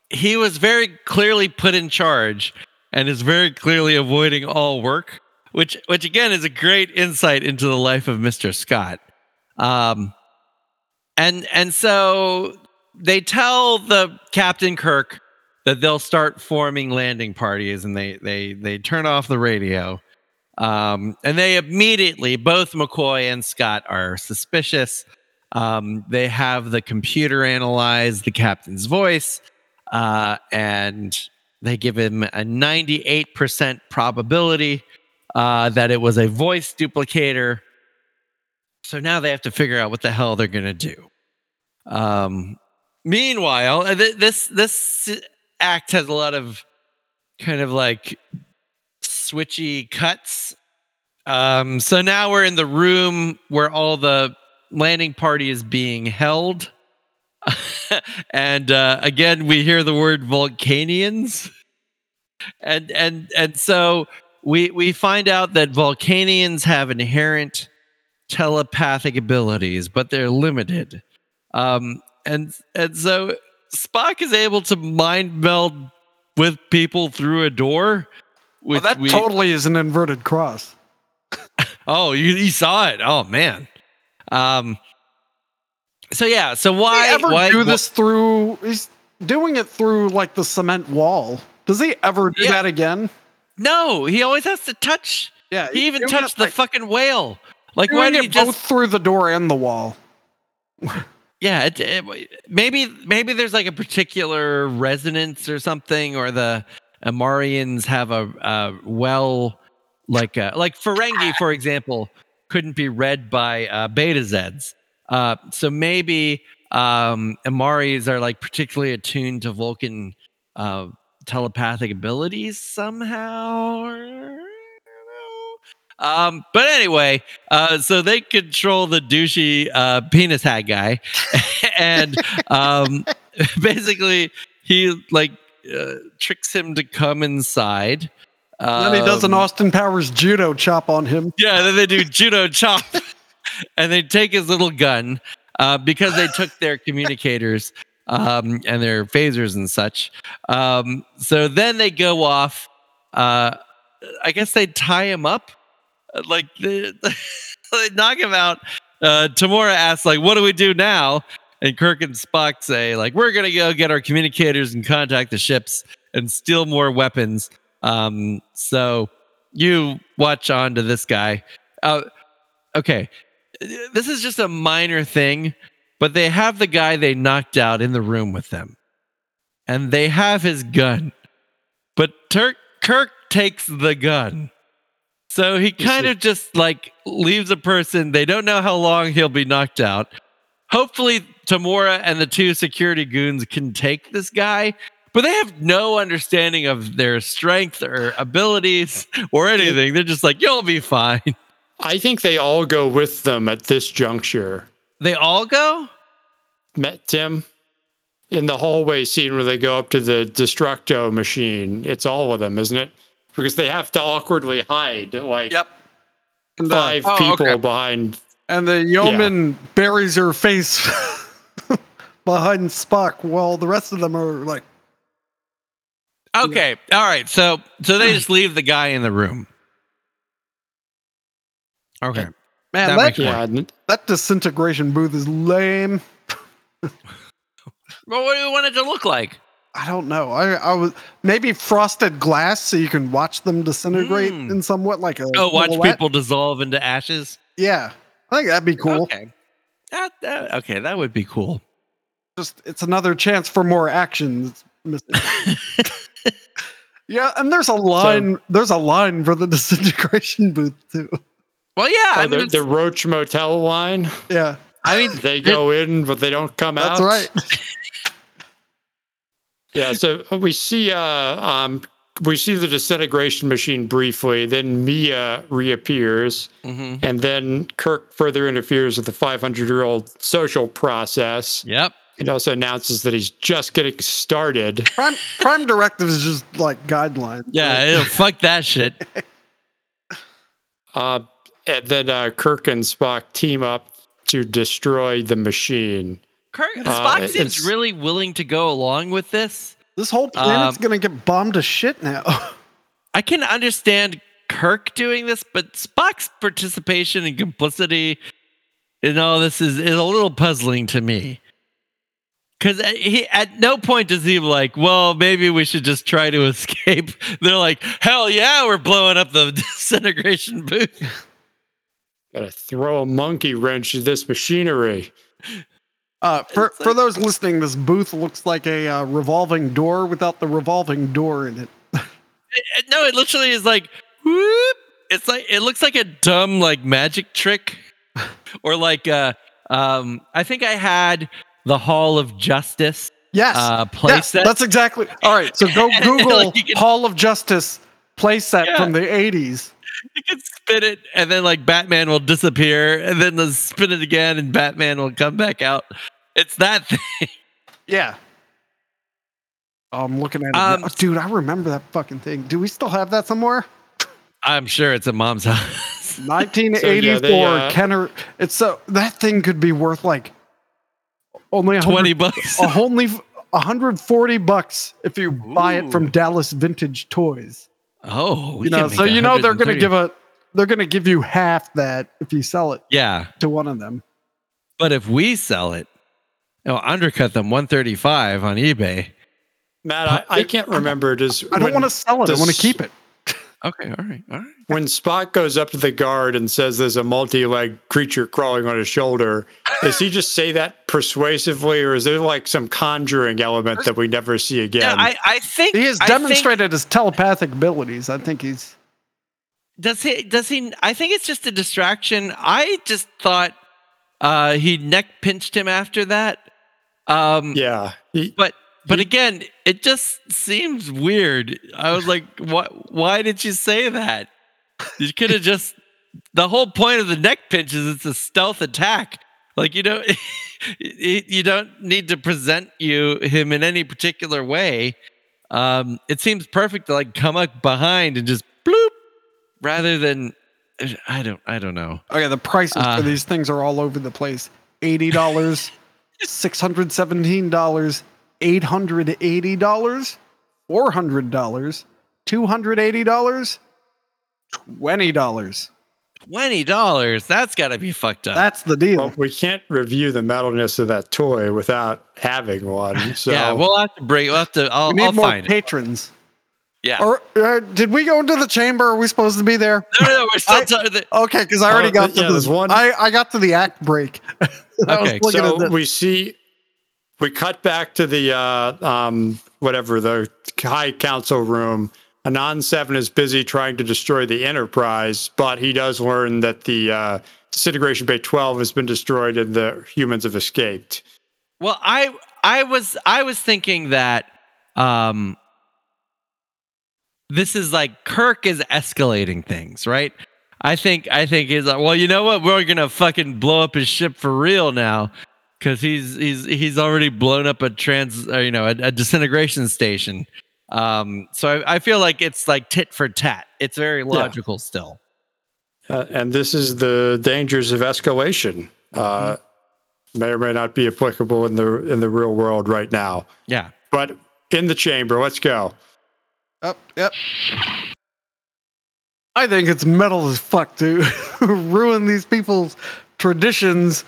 he was very clearly put in charge and is very clearly avoiding all work, which which again is a great insight into the life of Mr. Scott. Um and and so they tell the Captain Kirk that they'll start forming landing parties and they they they turn off the radio. Um and they immediately both McCoy and Scott are suspicious. Um they have the computer analyze the captain's voice uh, and they give him a 98% probability uh, that it was a voice duplicator. So now they have to figure out what the hell they're going to do. Um, meanwhile, uh, th- this this act has a lot of kind of like switchy cuts. Um, so now we're in the room where all the landing party is being held. <laughs> and uh, again, we hear the word Vulcanians. And and and so we we find out that Vulcanians have inherent telepathic abilities, but they're limited. Um, and and so Spock is able to mind meld with people through a door. Well, that we- totally is an inverted cross. <laughs> Oh, you, you saw it. Oh man. Um. So yeah. So why Does he ever why do wh- this through? He's doing it through like the cement wall. Does he ever do Yeah. that again? No, he always has to touch. Yeah, He even touched the like, fucking whale. Like why did he just? both through the door and the wall. <laughs> Yeah, it, it- maybe maybe there's like a particular resonance or something, or the Amarians have a, a well, like uh like Ferengi, for example, couldn't be read by uh, Beta Zeds. Uh, so maybe um, Amaris are like particularly attuned to Vulcan uh, telepathic abilities somehow. or- I don't know. Um, but anyway, uh, so they control the douchey uh, penis hat guy, <laughs> and um, <laughs> basically he like uh, tricks him to come inside. then he does an Um, Austin Powers judo chop on him. yeah, then they do judo chop, <laughs> and they take his little gun uh, because they took their <laughs> communicators um, and their phasers and such. Um, so then they go off. Uh, I guess they tie him up, Uh, like they, <laughs> they knock him out. Uh, Tamura asks, like, "What do we do now?" And Kirk and Spock say, like, "We're gonna go get our communicators and contact the ships and steal more weapons." Um, so you watch on to this guy. Uh, okay, this is just a minor thing, but they have the guy they knocked out in the room with them, and they have his gun. But Turk Kirk takes the gun. So he kind of just like leaves a person. They don't know how long he'll be knocked out. Hopefully, Tamura and the two security goons can take this guy, but they have no understanding of their strength or abilities or anything. They're just like, you'll be fine. I think they all go with them at this juncture. They all go? Met Tim in the hallway scene where they go up to the Destructo machine. It's all of them, isn't it? Because they have to awkwardly hide like Yep. And, uh, five Oh, people okay. behind. and the yeoman buries her face <laughs> behind Spock while the rest of them are like, Okay. All right. So so they just leave the guy in the room. Okay. man, That that, makes Yeah, that disintegration booth is lame. <laughs> Well, what do you want it to look like? I don't know. I, I was maybe frosted glass so you can watch them disintegrate Mm. in somewhat like a. Oh, watch silhouette. people dissolve into ashes. Yeah, I think that'd be cool. Okay. That, that- okay, that would be cool. Just it's another chance for more action. <laughs> yeah, and there's a line. there's a line for the <laughs> disintegration booth too. Well, yeah. oh, I mean, the, the Roach Motel line. Yeah, I mean, They go in, but they don't come that's out. That's right. <laughs> Yeah, so we see uh um we see the disintegration machine briefly, then Mea reappears, mhm. and then Kirk further interferes with the 500 year old social process. Yep. It also announces that he's just getting started. Prime Prime Directive is just like guidelines. Yeah. It'll fuck that shit. <laughs> Uh, and then uh, Kirk and Spock team up to destroy the machine. Kirk, Uh, Spock seems really willing to go along with this. This whole planet's Um, gonna get bombed to shit now. <laughs> I can understand Kirk doing this, but Spock's participation and complicity in all this is, is a little puzzling to me. Because he at no point does he like, well, maybe we should just try to <laughs> escape. They're like, hell yeah, we're blowing up the <laughs> disintegration booth. Gotta throw a monkey wrench at this machinery. Uh, for It's for those listening, this booth looks like a uh, revolving door without the revolving door in it. <laughs> It- it- no, it literally is like, whoop. It's like it looks like a dumb like magic trick, <laughs> or like uh, um, I think I had the Hall of Justice Yes. uh, Yeah, playset. that's exactly. All right. So go <laughs> Google like, can- Hall of Justice playset Yeah. from the 80s. <laughs> you can spin it, and then like Batman will disappear, and then they'll spin it again, and Batman will come back out. It's that <laughs> thing. Yeah. Oh, I'm looking at it. Um. Dude, I remember that fucking thing. Do we still have that somewhere? I'm sure it's at mom's house. <laughs> 1984 they, uh, Kenner. It's so that thing could be worth like only a 20 hundred, bucks. a only 140 bucks if you buy it from Dallas Vintage Toys. Oh, You know, so you know they're going to give a they're going to give you half that if you sell it Yeah, to one of them. but if we sell it, it'll undercut them 135 on eBay. Matt, I, I can't remember. Does I don't want to sell it. I want to keep it. Okay, all right, all right. when Spock goes up to the guard and says there's a multi-leg creature crawling on his shoulder, does he just say that persuasively, or is there like some conjuring element that we never see again? Yeah, I, I think He has I think- demonstrated his telepathic abilities. I think he's does he? Does he? I think it's just a distraction. I just thought uh, he neck pinched him after that. Um, yeah, he- but but again, it just seems weird. I was like, <laughs> what? Why did you say that? You could have <laughs> just. The whole point of the neck pinch is it's a stealth attack. Like you don't, <laughs> you don't need to present you him in any particular way. Um, it seems perfect to like come up behind and just bloop, rather than I don't I don't know. okay. The prices Uh, for these things are all over the place. Eighty dollars, six hundred seventeen dollars, eight hundred eighty dollars, four hundred dollars, two hundred eighty dollars, twenty dollars. Twenty dollars. That's got to be fucked up. That's the deal. well, we can't review the metalness of that toy without having one. <laughs> So yeah, we'll have to break. We'll have to. I'll, we need I'll more find it. patrons. Yeah. Or uh, did we go into the chamber? Are we supposed to be there? no, no, we're still. I- talking the, Okay, because I already Oh, got to yeah, the one- I, I got to the act break. <laughs> Okay, so we see we cut back to the uh, um, whatever the high council room. Anan Seven is busy trying to destroy the Enterprise, but he does learn that the uh, disintegration bay twelve has been destroyed and the humans have escaped. well, I I was I was thinking that um this is like Kirk is escalating things, right? I think I think he's like, well, you know what? We're gonna fucking blow up his ship for real now, because he's he's he's already blown up a trans, uh, you know, a, a disintegration station. Um, so I, I feel like it's like tit for tat. It's very logical still. Uh, and this is the dangers of escalation. Uh, May or may not be applicable in the in the real world right now, Yeah. but in the chamber, let's go. Up, yep. I think it's metal as fuck to <laughs> ruin these people's traditions.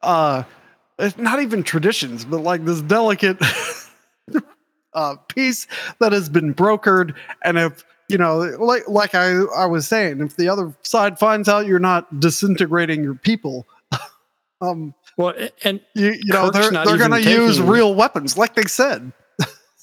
Uh, it's not even traditions, but like this delicate <laughs> uh, piece that has been brokered. And if you know, like like I I was saying, if the other side finds out you're not disintegrating your people, <laughs> um, Well, and you you know they're they're gonna use real weapons, like they said.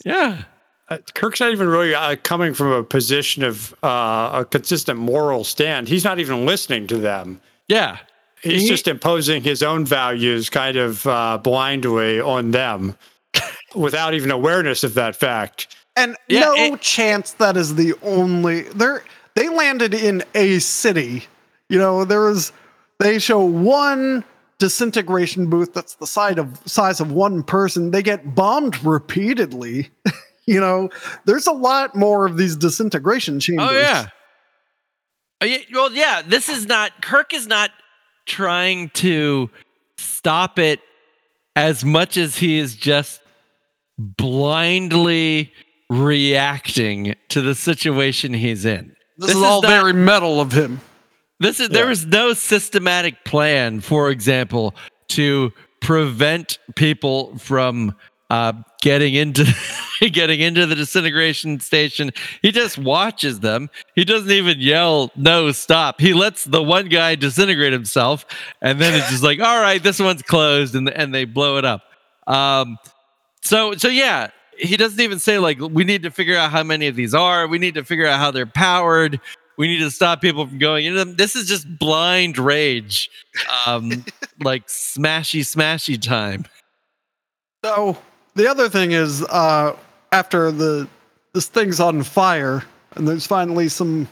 Yeah. Uh, Kirk's not even really uh, coming from a position of uh, a consistent moral stand. He's not even listening to them. Yeah. He's He- just imposing his own values kind of uh, blindly on them <laughs> without even awareness of that fact. And Yeah, no it- chance that is the only they're they landed in a city. You know, there was they show one disintegration booth that's the size of size of one person. They get bombed repeatedly. <laughs> you know, there's a lot more of these disintegration chambers. Oh. Oh, yeah. Well, yeah. This is not Kirk is not trying to stop it as much as he is just blindly reacting to the situation he's in. This, This is is all not- very metal of him. This is there is no systematic plan, for example, to prevent people from uh, getting into <laughs> getting into the disintegration station. He just watches them. He doesn't even yell no stop. He lets the one guy disintegrate himself, and then it's just like, all right, this one's closed, and and they blow it up. Um, so so yeah. He doesn't even say like we need to figure out how many of these are. We need to figure out how they're powered we need to stop people from going into them. This is just blind rage, um, <laughs> like smashy, smashy time. So the other thing is, uh, after the this thing's on fire, and there's finally some,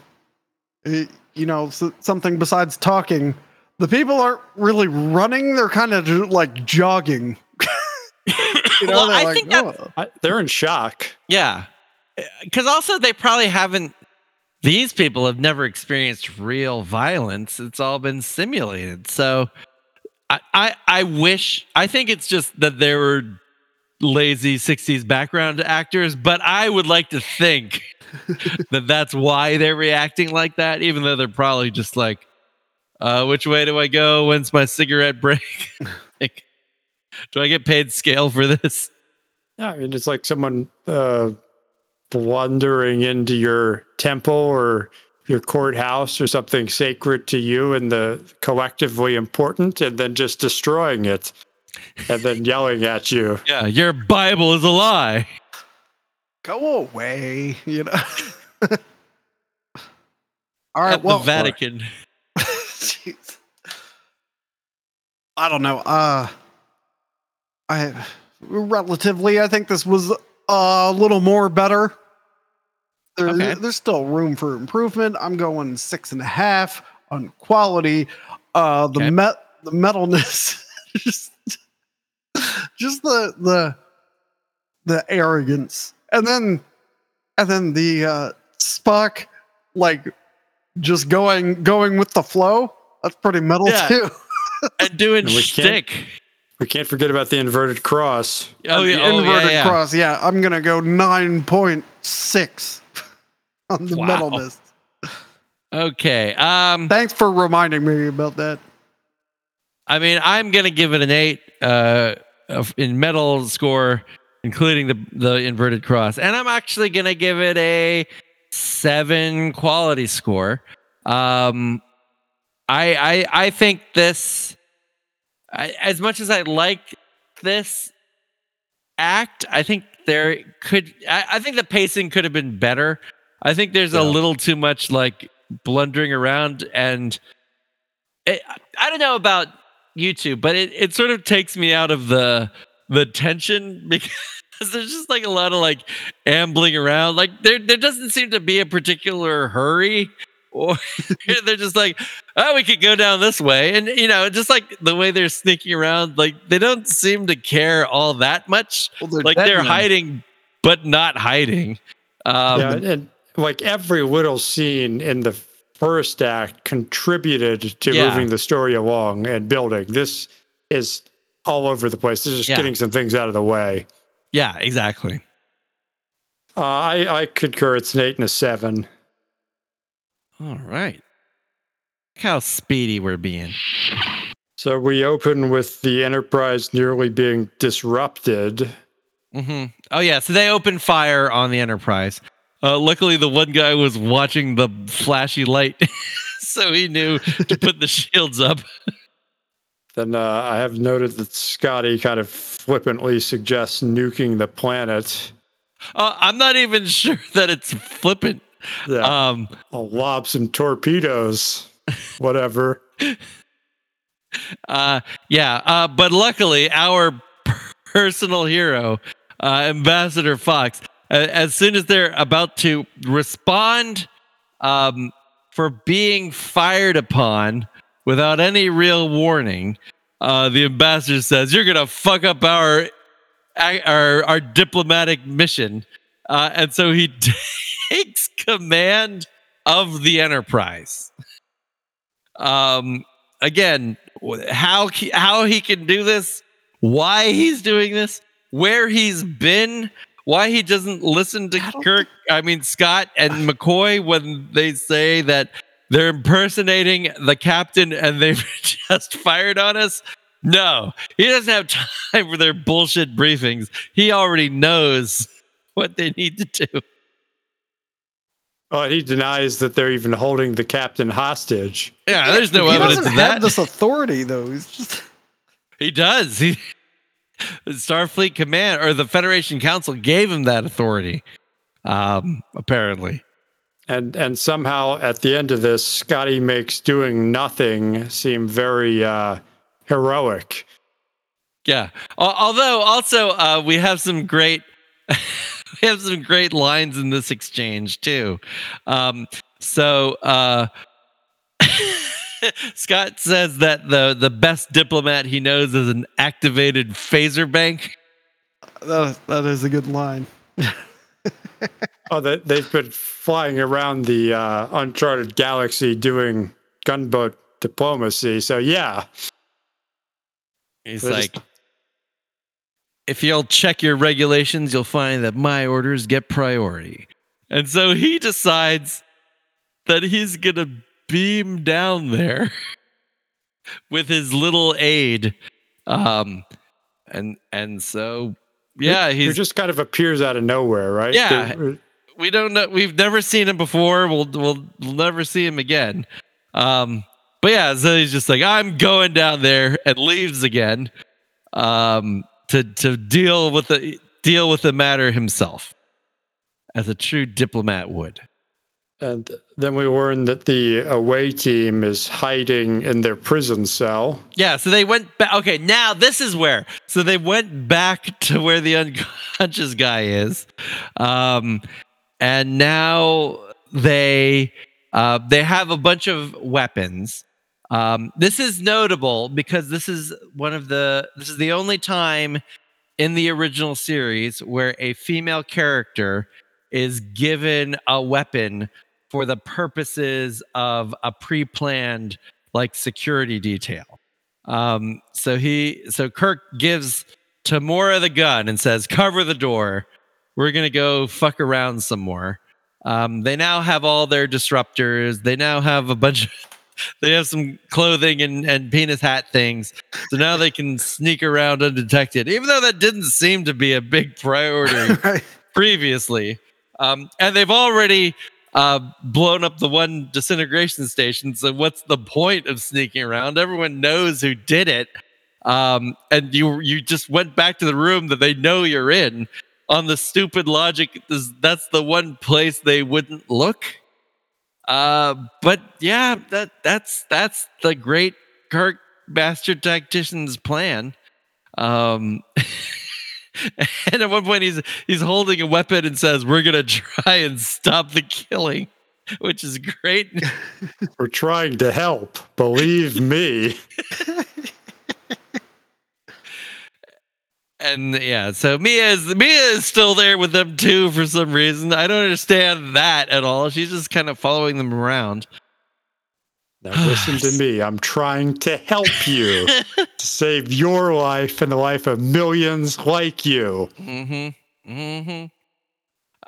uh, you know, something besides talking. The people aren't really running; they're kind of like jogging. <laughs> you know, Well, they're I like, think that- "Oh." I, they're in shock. Yeah. Because also, they probably haven't, these people have never experienced real violence. It's all been simulated. So I, I, I wish, I think it's just that they were lazy 60s background actors, but I would like to think <laughs> that that's why they're reacting like that, even though they're probably just like, uh, which way do I go? When's my cigarette break? <laughs> like, do I get paid scale for this? Yeah, I mean, it's like someone uh, blundering into your temple or your courthouse or something sacred to you and the collectively important, and then just destroying it, and then yelling at you. Yeah, your Bible is a lie. go away, you know. <laughs> All right, At well, the Vatican. Jeez. <laughs> I don't know. Uh I relatively I think this was a little more better. There, Okay. There's still room for improvement. I'm going six and a half on quality. Uh the Okay. met the metalness <laughs> just just the the the arrogance. And then and then the uh Spock like just going going with the flow. That's pretty metal Yeah. too. <laughs> and doing And we can't- shtick. We can't forget about the inverted cross. Oh, the yeah. Oh, inverted yeah, yeah. cross. Yeah, I'm gonna go nine point six <laughs> on the Wow. metalness. Okay. Um, Thanks for reminding me about that. I mean, I'm gonna give it an eight uh, of- in metal score, including the the inverted cross, and I'm actually gonna give it a seven quality score. Um, I I I think this, I, as much as I like this act, I think there could. I, I think the pacing could have been better. I think there's a little too much like blundering around and it, I don't know about YouTube, but it, it sort of takes me out of the the tension <laughs> because there's just like a lot of like ambling around. Like there there doesn't seem to be a particular hurry. <laughs> Or <laughs> they're just like, oh, we could go down this way. And you know, just like the way they're sneaking around, like they don't seem to care all that much. Well, they're Like they're hiding, but not hiding. Um, yeah, and like every little scene in the first act contributed to Yeah. moving the story along and building. This is all over the place. This is just Yeah. getting some things out of the way. yeah, exactly. Uh, I, I concur. It's an eight and a seven. All right. Look how speedy we're being. So we open with the Enterprise nearly being disrupted. hmm Oh yeah, so they open fire on the Enterprise. Uh, luckily, the one guy was watching the flashy light, <laughs> so he knew to put the shields up. Then uh, I have noted that Scotty kind of flippantly suggests nuking the planet. Uh, I'm not even sure <laughs> that it's flippant. Yeah, Um, I'll lob some torpedoes. <laughs> Whatever. uh, yeah, uh, but luckily, our personal hero, uh, Ambassador Fox, as soon as they're about to respond um, for being fired upon without any real warning, uh, the ambassador says, "You're gonna fuck up our our, our diplomatic mission," uh, and so he <laughs> takes command of the Enterprise. Um, again, how how he can do this, why he's doing this, where he's been, why he doesn't listen to I don't Kirk, I mean Scott and McCoy when they say that they're impersonating the captain and they've <laughs> just fired on us. No, he doesn't have time for their bullshit briefings. He already knows what they need to do. Oh, he denies that they're even holding the captain hostage. Yeah, there's no he evidence doesn't of have this authority though. He's just He does. He Starfleet Command or the Federation Council gave him that authority. Um, apparently. And and somehow at the end of this, Scotty makes doing nothing seem very uh, heroic. Yeah. Although also uh, we have some great <laughs> we have some great lines in this exchange too. Um, so uh, <laughs> <laughs> Scott says that the the best diplomat he knows is an activated phaser bank. That, that is a good line. <laughs> Oh, they, they've been flying around the uh, uncharted galaxy doing gunboat diplomacy. So yeah, He's They're like, just- if you'll check your regulations, you'll find that my orders get priority. And so he decides that he's gonna beam down there <laughs> with his little aide. Um and and so yeah, he just kind of appears out of nowhere, right? Yeah. There- we don't know we've never seen him before. We'll we'll, we'll never see him again. Um but yeah, so he's just like, I'm going down there and leaves again. Um to to deal with the deal with the matter himself. As a true diplomat would. And then we learn that the away team is hiding in their prison cell. Yeah, so they went back. Okay, now this is where. So they went back to where the unconscious guy is, um, and now they uh, they have a bunch of weapons. Um, this is notable because this is one of the this is the only time in the original series where a female character is given a weapon for the purposes of a pre-planned like security detail. Um, so he, so Kirk gives Tamura the gun and says, "Cover the door. We're gonna go fuck around some more." Um, they now have all their disruptors. They now have a bunch of. <laughs> They have some clothing and, and penis hat things. So now they can sneak around undetected, even though that didn't seem to be a big priority <laughs> right. previously. Um, and they've already uh, blown up the one disintegration station. So what's the point of sneaking around? Everyone knows who did it. Um, and you you just went back to the room that they know you're in on the stupid logic. That's the one place they wouldn't look. Uh, but yeah, that that's that's the great Kirk master tactician's plan. Um, <laughs> <laughs> and at one point he's he's holding a weapon and says, "We're gonna try and stop the killing," which is great. <laughs> We're trying to help. Believe me. <laughs> And yeah, so Mea is Mea is still there with them too for some reason. I don't understand that at all. She's just kind of following them around. Now listen to me. <sighs> I'm trying to help you to save your life and the life of millions like you. Mm-hmm. Mm-hmm.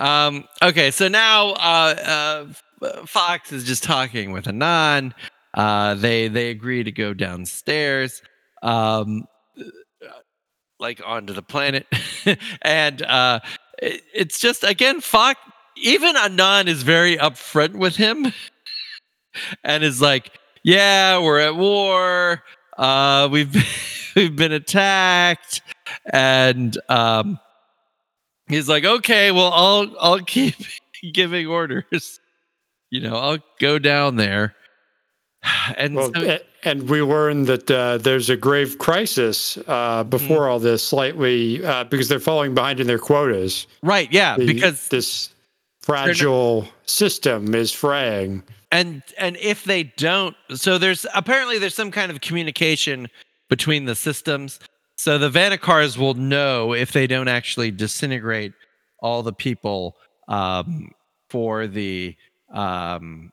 Um, okay, so now uh, uh, Fox is just talking with Anan. Uh, they they agree to go downstairs, um, like onto the planet, <laughs> and uh, it, it's just again Fox. Even Anan is very upfront with him, and is like, "Yeah, we're at war. Uh, we've <laughs> we've been attacked." and um he's like okay well i'll i'll keep <laughs> giving orders you know i'll go down there <sighs> and Well, so, and we learn that uh, there's a grave crisis uh, before all this, slightly uh, because they're falling behind in their quotas. right yeah The- because this fragile system is fraying. And and if they don't so there's apparently there's some kind of communication between the systems. So the Vendikars will know if they don't actually disintegrate all the people um, for the um,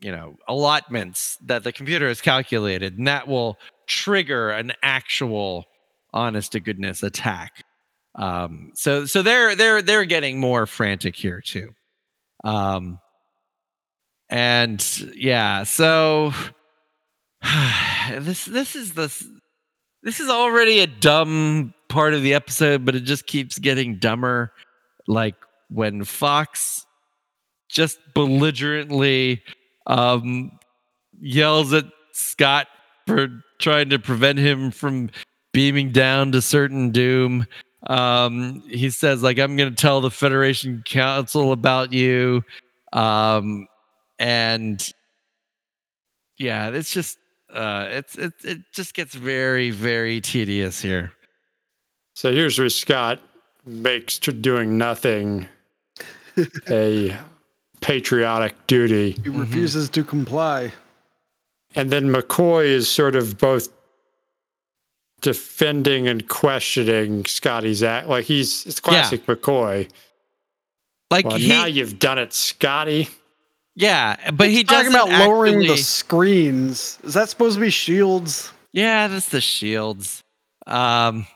you know allotments that the computer has calculated. And that will trigger an actual honest to goodness attack. Um, so so they're they're they're getting more frantic here too. Um, and yeah so <sighs> this this is the this is already a dumb part of the episode but it just keeps getting dumber. Like when fox just belligerently um yells at scott for trying to prevent him from beaming down to certain doom um he says like i'm going to tell the federation council about you. Um and yeah it's just uh it's it, it just gets very very tedious here So here's where Scott makes to doing nothing <laughs> a patriotic duty. He refuses to comply. And then McCoy is sort of both defending and questioning Scotty's act. Like he's it's classic McCoy. Like Well, he, now you've done it, Scotty. Yeah, but he He's talking about lowering the screens. Is that supposed to be shields? Yeah, that's the shields. Um,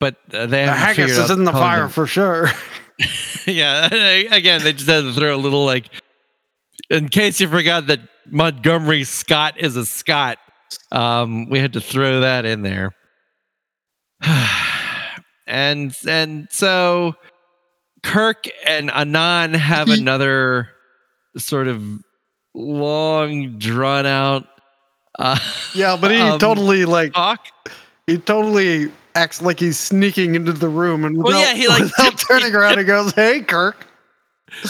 but uh, they The haven't haggis is in the fire to- for sure. <laughs> <laughs> yeah, <laughs> again, they just had to throw a little like, in case you forgot that Montgomery Scott is a Scot. Um, we had to throw that in there. <sighs> and and so Kirk and Anan have another sort of long, drawn out uh, yeah, but he <laughs> Um, totally like talk. he totally acts like he's sneaking into the room and without, Well, yeah, he, like, without tip- turning around and goes, "Hey, Kirk."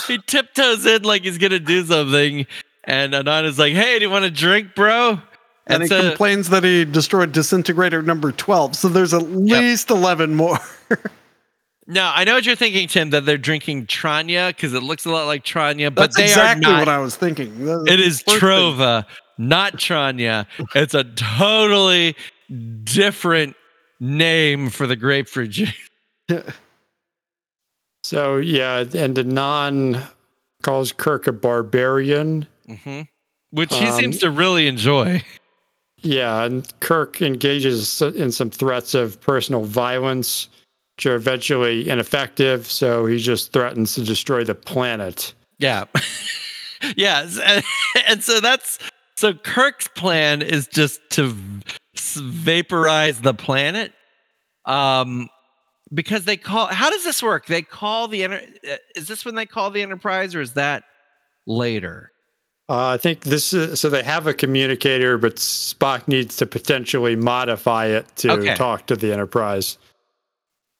he tiptoes in like he's gonna do something, and Anan is like, "Hey, do you want a drink, bro?" And he so- complains that he destroyed disintegrator number 12. So there's at least 11 more. <laughs> No, I know what you're thinking, Tim. That they're drinking Tranya because it looks a lot like Tranya, but That's they exactly are not. what I was thinking. That- it is first thing. Trova, not Tranya. It's a totally different name for the grapefruit juice. <laughs> So yeah, and Anan calls Kirk a barbarian. hmm Which he Um, seems to really enjoy. Yeah, and Kirk engages in some threats of personal violence, which are eventually ineffective. So he just threatens to destroy the planet. Yeah. <laughs> yes. And, <laughs> and so that's so Kirk's plan is just to vaporize the planet. Um because they call how does this work? They call the uh, is this when they call the enterprise or is that later? Uh, I think this is so they have a communicator, but Spock needs to potentially modify it to Okay. talk to the Enterprise.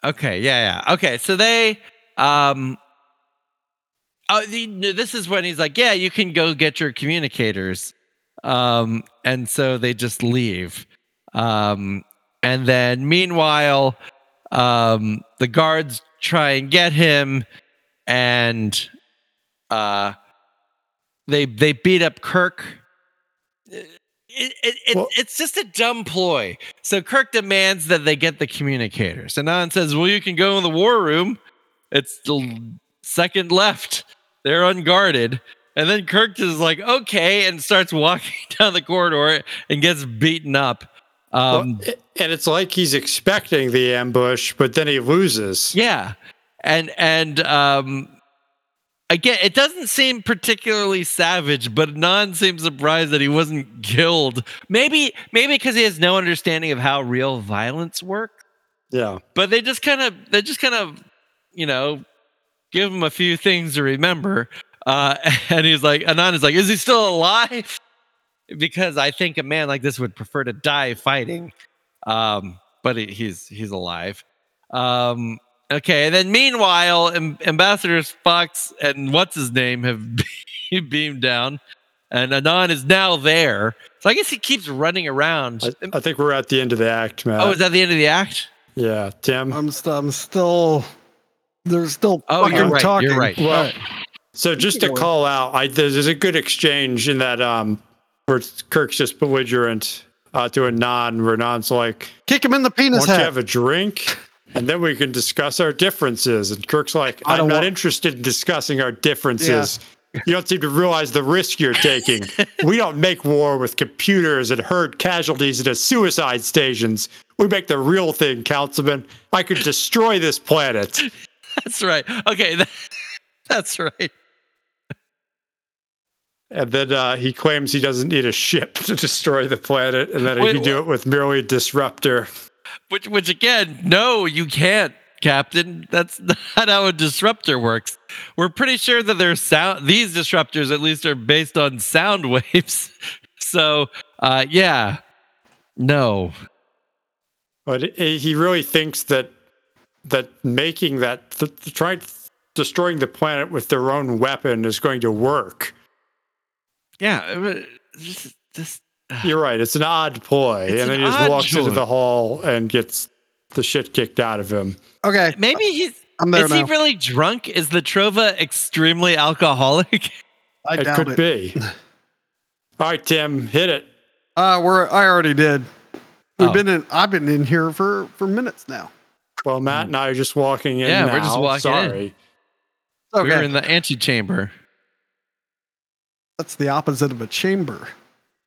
Okay, yeah, yeah. Okay, so they um Oh, this is when he's like, "Yeah, you can go get your communicators," um, and so they just leave. Um, and then, meanwhile, um, the guards try and get him, and uh, they they beat up Kirk. It, it, it, Well- it's just a dumb ploy. So Kirk demands that they get the communicators, and Anan says, "Well, you can go in the war room. It's the second left. They're unguarded." And then Kirk is like, "Okay," and starts walking <laughs> down the corridor and gets beaten up. Um, Well, and it's like he's expecting the ambush, but then he loses. yeah, and and um, again, it doesn't seem particularly savage, but Anan seems surprised that he wasn't killed. Maybe maybe because he has no understanding of how real violence works. Yeah. but they just kind of they just kind of you know give him a few things to remember uh <laughs> and he's like Anan is like is he still alive because i think a man like this would prefer to die fighting um but he, he's he's alive um okay and then meanwhile Am- ambassadors fox and what's his name have <laughs> beamed down and Anan is now there so i guess he keeps running around I, I think we're at the end of the act, man. oh is that the end of the act yeah, Tim. I'm, st- I'm still. They're still Oh, fucking you're right, talking. you're right. Well, So just to call out, I, there's, there's a good exchange in that um, where Kirk's just belligerent uh, to Anan, where non's like, Kick him in the penis "Won't you have a drink?" And then we can discuss our differences. And Kirk's like, "I'm don't want- interested in discussing our differences. You don't seem to realize the risk you're taking. <laughs> we don't make war with computers and herd casualties into suicide stations. We make the real thing, Councilman. I could destroy this planet." <laughs> That's right. Okay, that, <laughs> that's right. And then uh, he claims he doesn't need a ship to destroy the planet, and that he can do it with merely a disruptor. Which, which again, no, you can't, Captain. That's <laughs> not how a disruptor works. We're pretty sure that there's sound. These disruptors, at least, are based on sound <laughs> waves. So, uh, yeah, no. But he really thinks that that making that th- trying destroying the planet with their own weapon is going to work. Yeah, uh, just, just <sighs> You're right; it's an odd ploy, It's and then an he just odd walks into the hall and gets the shit kicked out of him. Okay, Maybe he's. I'm there Is he really drunk? Is the Trova extremely alcoholic? <laughs> I it doubt could it. be. All right, Tim, hit it. Uh, we're. I already did. We've Oh. been in. I've been in here for for minutes now. Well, Matt and I are just walking in. Yeah, we're just now. walking in. Sorry. Okay, We're in the antechamber. that's the opposite of a chamber.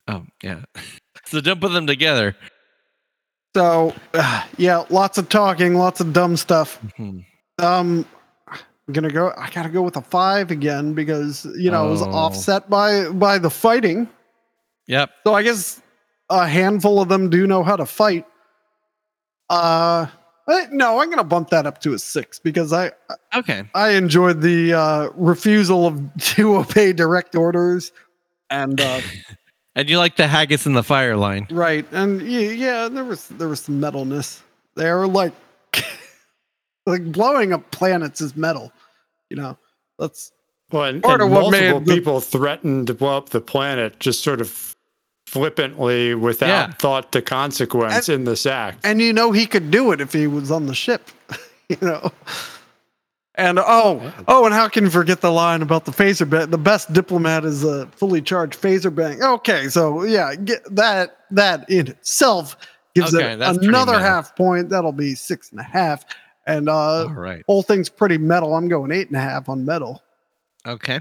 Oh, yeah. <laughs> so don't put them together. So, uh, <sighs> yeah, lots of talking, lots of dumb stuff. Mhm. Um, I'm gonna go. I gotta go with a five again because you know it was Oh. offset by by the fighting. Yep. So I guess a handful of them do know how to fight. Uh, eh, no, I'm gonna bump that up to a six because I Okay. I enjoyed the uh, refusal of <laughs> to obey direct orders, and uh, <laughs> And you like the haggis in the fire line. right, and yeah, yeah, there was there was some metalness. They were like <laughs> like blowing up planets is metal, you know. That's Well, and, Part and of what multiple made the- people threatened to blow up the planet just sort of flippantly without Yeah. thought to consequence in this act. and you know he could do it if he was on the ship, <laughs> you know. And oh, oh, and how can you forget the line about the phaser bank? The best diplomat is a fully charged phaser bank. Okay, so yeah, get that that in itself gives Okay, it another half point. That'll be six and a half. And uh, All right. whole thing's pretty metal. I'm going eight and a half on metal. Okay.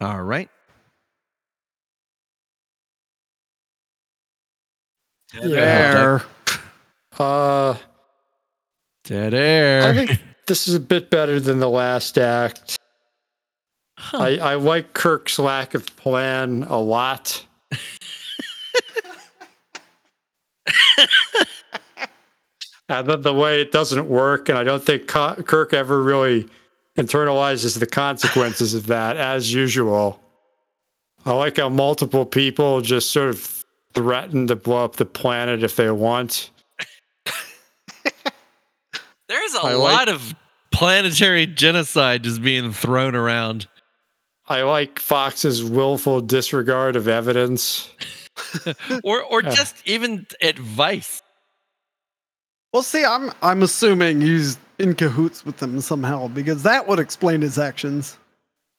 All right. There. Uh, Dead air. I think this is a bit better than the last act. Huh. I, I like Kirk's lack of plan a lot. <laughs> and then the way it doesn't work, and I don't think Kirk ever really internalizes the consequences of that, as usual. I like how multiple people just sort of threaten to blow up the planet if they want. There's a I like- lot of planetary genocide just being thrown around. I like Fox's willful disregard of evidence. <laughs> Or or Yeah. just even advice. Well, see, I'm I'm assuming he's in cahoots with them somehow because that would explain his actions.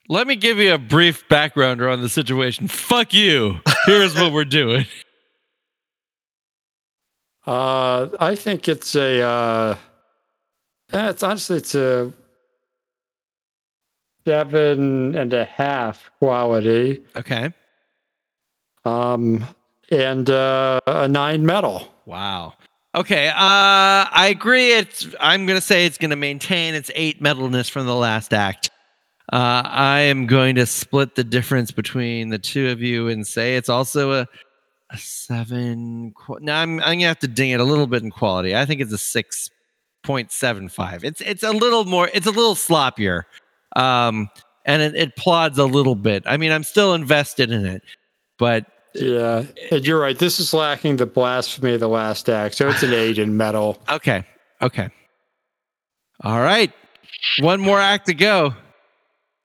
Let me give you a brief backgrounder on the situation. Fuck you. Here's what we're doing. <laughs> Uh, I think it's a. Uh, yeah, it's honestly it's a seven and a half quality, Okay. um, and uh, a nine metal. Wow. Okay. Uh I agree it's I'm gonna say it's gonna maintain its eight metalness from the last act. Uh I am going to split the difference between the two of you and say it's also a a seven qu- no, I'm I'm gonna have to ding it a little bit in quality. I think it's a six point seven five. It's it's a little more it's a little sloppier. Um and it, it plods a little bit. I mean, I'm still invested in it, but Yeah, and you're right. This is lacking the blasphemy of the last act, so it's an <laughs> eight in metal. Okay. Okay. All right. One more act to go.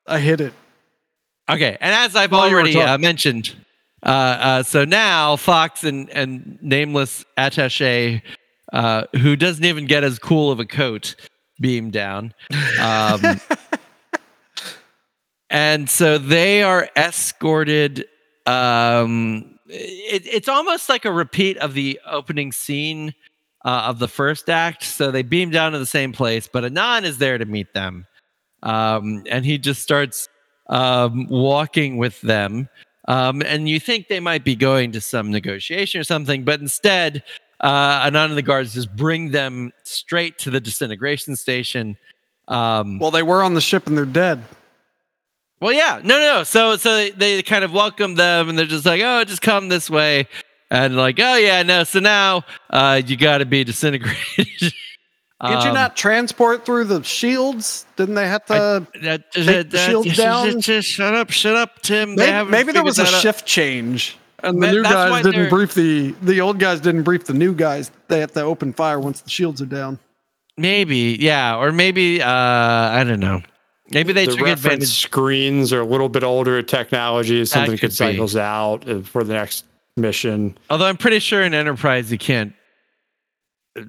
I hit it. Okay. And as I've While already talking. uh, mentioned, uh, uh, so now Fox and, and nameless attache, uh, who doesn't even get as cool of a coat, beam down. Um, <laughs> and so they are escorted. Um, it, it's almost like a repeat of the opening scene uh, of the first act. So they beam down to the same place, but Anan is there to meet them. Um, and he just starts um, walking with them. Um, and you think they might be going to some negotiation or something, but instead, uh, and the guards just bring them straight to the disintegration station. Um, Well, they were on the ship and they're dead. well, yeah, no, no. So, so they, they kind of welcome them, and they're just like, "Oh, just come this way," and like, "Oh, yeah, no." So now, uh, you got to be disintegrated. <laughs> Can't you Um, not transport through the shields? Didn't they have to? that- take that- the shields down? just- just shut up, shut up, Tim. Maybe, maybe there was a shift change, and the Ma- new guys didn't brief the the old guys didn't brief the new guys. They have to open fire once the shields are down. Maybe, yeah, or maybe uh, I don't know. Maybe they the took reference advantage. screens are a little bit older technology. Something could could be. cycles out uh, for the next mission. Although I'm pretty sure in Enterprise you can't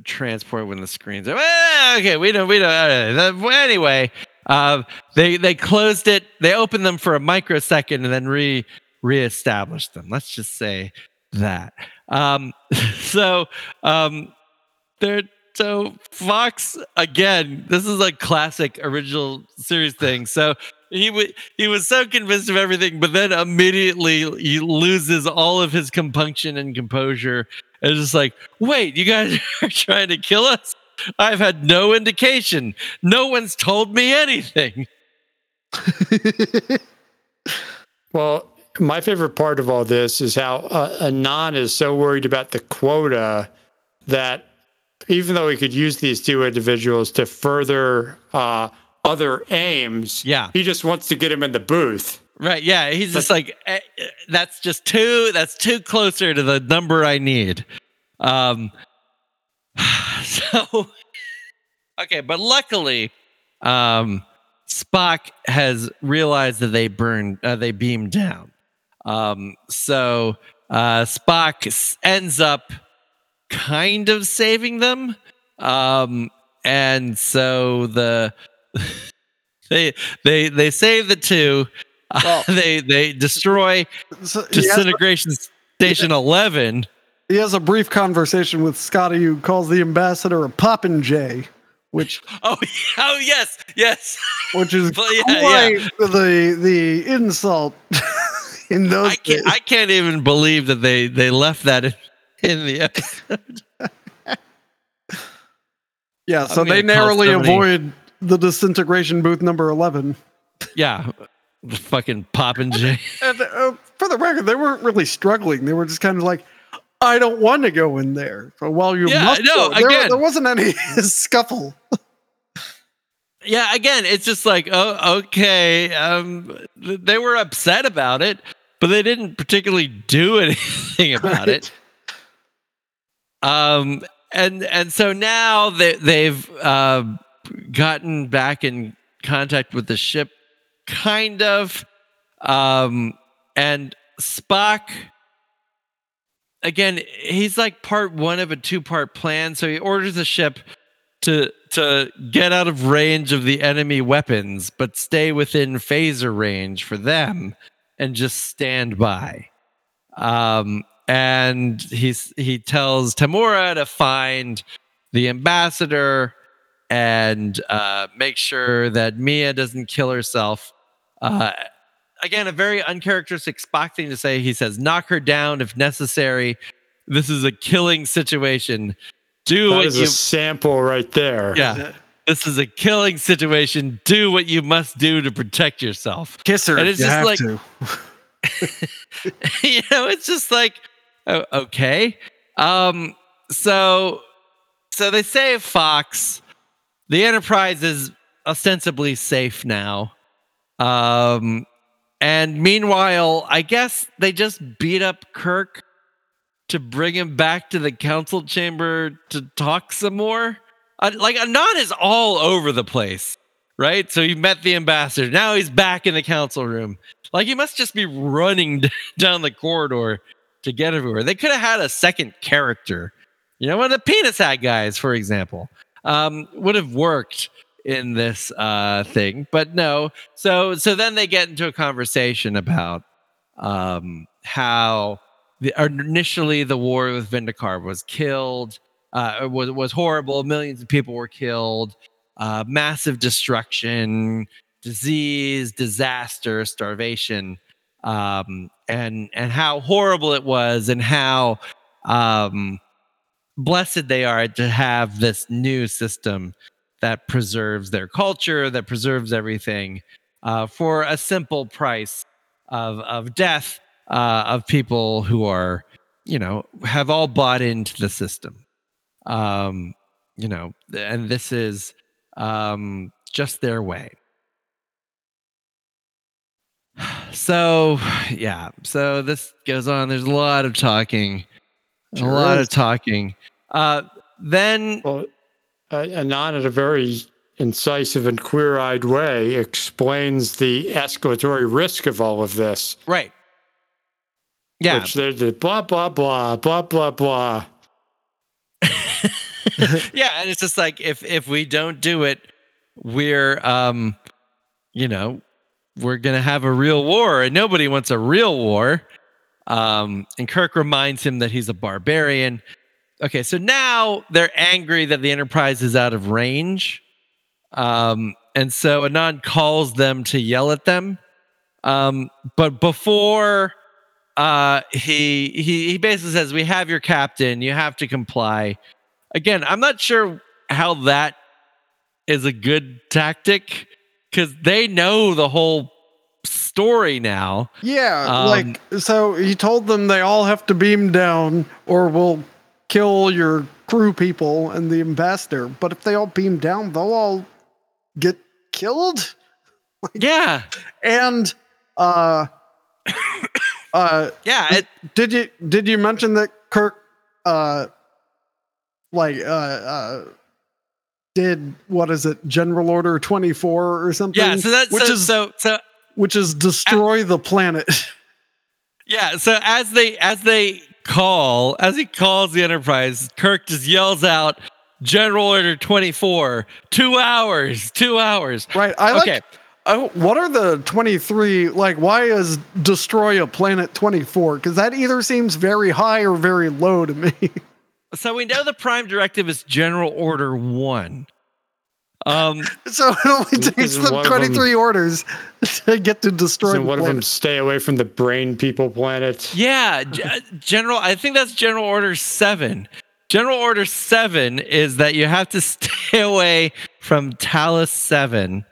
transport when the screens are well, okay we don't we don't uh, anyway uh, they they closed it they opened them for a microsecond and then re reestablished them let's just say that um <laughs> so um they're so Fox again. This is a classic original series <sighs> thing. So he w- he was so convinced of everything, but then immediately he loses all of his compunction and composure, and just like, wait, you guys <laughs> are trying to kill us? I've had no indication. No one's told me anything. <laughs> Well, my favorite part of all this is how uh, Anan is so worried about the quota that even though he could use these two individuals to further uh, other aims, Yeah. he just wants to get him in the booth. Right. Yeah. He's just like, eh, eh, that's just too, that's too closer to the number I need. Um, <sighs> so, <laughs> okay. But luckily, um, Spock has realized that they burned, uh, they beamed down. Um, so, uh, Spock s- ends up kind of saving them. Um, and so the, <laughs> they, they, they save the two. Well- <laughs> they they destroy So has, disintegration station 11 he has a brief conversation with Scotty, who calls the ambassador a poppin' jay, which <laughs> oh oh yes yes. which is Well, yeah, quite the the insult in those i can't days. i can't even believe that they they left that in, in the episode <laughs> Yeah, so they narrowly avoid the disintegration booth number 11. yeah the fucking poppin' j <laughs> And uh, for the record, they weren't really struggling. They were just kind of like, I don't want to go in there. So while you Yeah, must no, go, there, again. there wasn't any <laughs> scuffle. yeah again it's just like oh okay um th- they were upset about it but they didn't particularly do <laughs> anything about it. Um and and so now they, they've uh gotten back in contact with the ship kind of. Um and spock again he's like part one of a two part plan. So he orders the ship to to get out of range of the enemy weapons but stay within phaser range for them and just stand by um and he's he tells Tamura to find the ambassador and uh, make sure that Mea doesn't kill herself. Uh, again, a very uncharacteristic Spock thing to say. He says, "Knock her down if necessary. This is a killing situation. Do That what is you a sample right there. yeah. This is a killing situation. Do what you must do to protect yourself." Kiss her. And it's just like- <laughs> you know, it's just like, oh, okay. Um, so, so they save Fox. The Enterprise is ostensibly safe now. Um, and meanwhile, I guess they just beat up Kirk to bring him back to the council chamber to talk some more. Uh, like Anan is all over the place, right? So he met the ambassador. Now he's back in the council room. Like he must just be running <laughs> down the corridor to get everywhere. They could have had a second character. You know, one of the penis hat guys, for example, um, would have worked in this uh, thing, but no. So, so then they get into a conversation about um, how the, initially the war with Vendikar was killed, uh, was was horrible. Millions of people were killed, uh, massive destruction, disease, disaster, starvation, um, and and how horrible it was, and how um, blessed they are to have this new system that preserves their culture, that preserves everything uh, for a simple price of of death uh, of people who are, you know, have all bought into the system. Um, you know, and this is um, just their way. <sighs> So, yeah. So this goes on. There's a lot of talking, a lot of talking. Uh, then, Well, uh, Anan, in a very incisive and queer eyed way, explains the escalatory risk of all of this. right. Yeah. Which they're the blah, blah, blah, blah, blah, blah. <laughs> yeah, and it's just like if if we don't do it, we're um, you know, we're gonna have a real war, and nobody wants a real war. Um, and Kirk reminds him that he's a barbarian. Okay, so now they're angry that the Enterprise is out of range. Um, and so Anan calls them to yell at them. Um, but before uh, he he he basically says, "We have your captain. You have to comply." Again, I'm not sure how that is a good tactic because they know the whole story now. Yeah, Um, like so he told them they all have to beam down or we'll kill your crew people and the ambassador. But if they all beam down, they'll all get killed. <laughs> Yeah, And uh <coughs> uh yeah. It, did you did you mention that Kirk uh like uh uh did what is it general order 24 or something yeah. So that's which so, is so so which is destroy the planet <laughs> Yeah, so as they as they call, as he calls the Enterprise, Kirk just yells out General Order 24, 2 hours, 2 hours. right i like Okay. oh, what are the 23 like why is destroy a planet 24 because that either seems very high or very low to me <laughs> So we know the prime directive is General Order 1. Um <laughs> so it only takes Isn't them one of them- 23 orders to get to destroy Doesn't the one of them stay away from the brain people planet? yeah, G- General I think that's General Order 7. General Order 7 is that you have to <laughs> stay away from Talos 7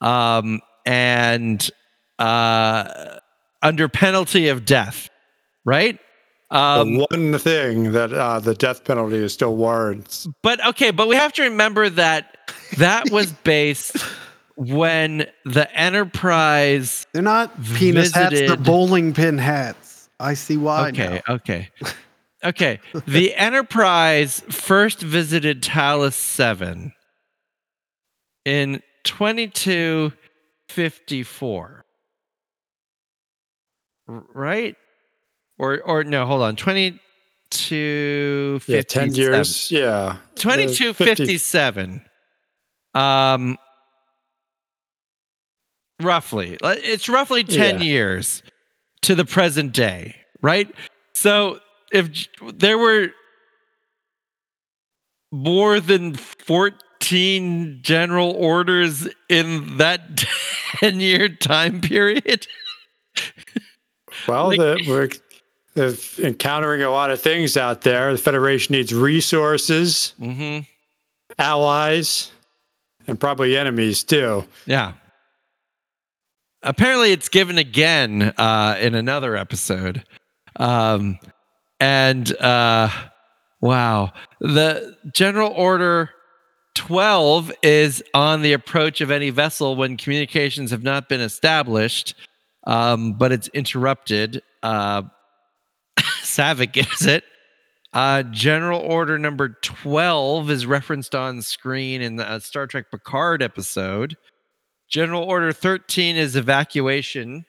um and uh under penalty of death, right? Um, the one thing that uh, the death penalty is still warrants. But okay, but we have to remember that that was <laughs> based when the Enterprise. they're not penis hats they're visited- bowling pin hats i see why now. Okay, okay, <laughs> okay. The Enterprise first visited Talos Seven in twenty two fifty four. Right? Or or no, hold on. Twenty two Yeah, ten years. Yeah, Uh, 50 2257 um roughly it's roughly 10 Yeah. years to the present day right so if there were more than 14 general orders in that <laughs> 10 year time period Well, Like- the, they're encountering a lot of things out there. The Federation needs resources, hmm allies, and probably enemies too. Yeah. Apparently, it's given again uh, in another episode. Um, and uh, wow, the General Order 12 is on the approach of any vessel when communications have not been established, um, but it's interrupted. Uh, <laughs> Saavik gives it. Uh, General Order number 12 is referenced on screen in the uh, Star Trek Picard episode. General Order 13 is evacuation.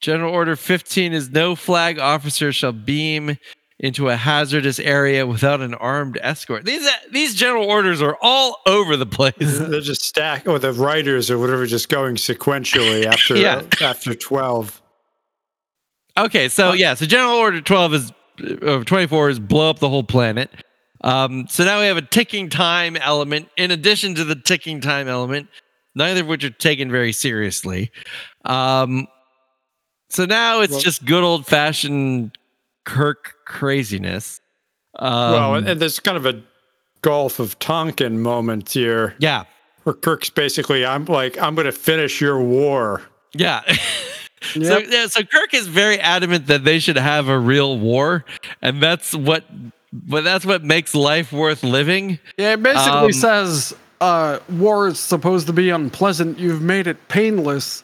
General Order 15 is no flag officer shall beam into a hazardous area without an armed escort. These uh, these general orders are all over the place. They're just stack or the writers or whatever, just going sequentially <laughs> after Yeah. after twelve. Okay, so yeah, so General Order 12 is uh, 24 is blow up the whole planet. Um, so now we have a ticking time element in addition to the ticking time element, neither of which are taken very seriously. Um, so now it's Well- just good old fashioned Kirk craziness. Um, well, and, and there's kind of a Gulf of Tonkin moment here yeah, where Kirk's basically, I'm like, I'm going to finish your war. yeah. <laughs> So yeah, so Kirk is very adamant that they should have a real war, and that's what, but that's what makes life worth living. Yeah, it basically Um, says uh, war is supposed to be unpleasant. You've made it painless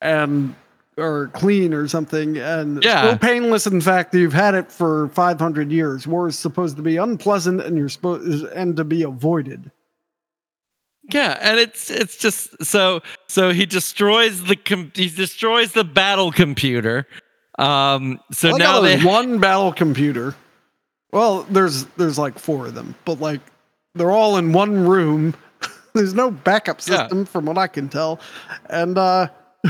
and or clean or something, and Yeah. painless. In fact, you've had it for 500 years. War is supposed to be unpleasant, and you're supposed and to be avoided. Yeah, and it's it's just so so he destroys the com- he destroys the battle computer. Um, so like now they there's one battle computer. Well, there's there's like four of them, but like they're all in one room. <laughs> there's no backup Yeah. system from what I can tell. And uh <laughs>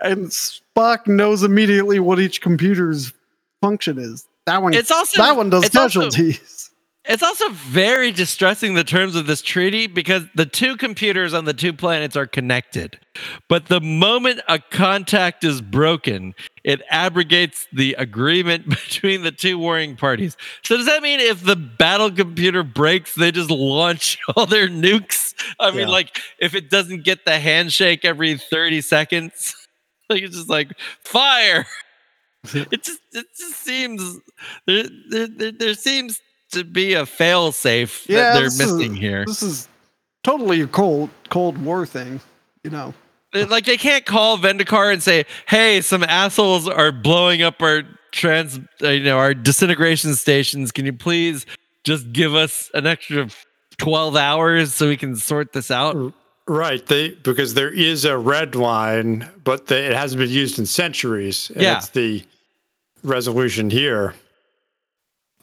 and Spock knows immediately what each computer's function is. That one It's also that one does it's also- casualties. It's also very distressing the terms of this treaty because the two computers on the two planets are connected. But the moment a contact is broken, it abrogates the agreement <laughs> between the two warring parties. So does that mean if the battle computer breaks, they just launch <laughs> all their nukes? I mean, Yeah. like if it doesn't get the handshake every 30 seconds, <laughs> like it's just like fire. It just it just seems there there, there, there seems to be a fail safe Yeah, that they're this is- missing here. This is totally a cold Cold War thing, you know. Like they can't call Vendikar and say, "Hey, some assholes are blowing up our trans, uh, you know, our disintegration stations. Can you please just give us an extra twelve hours so we can sort this out?" Right, they because there is a red line, but the, it hasn't been used in centuries. And Yeah. it's the resolution here.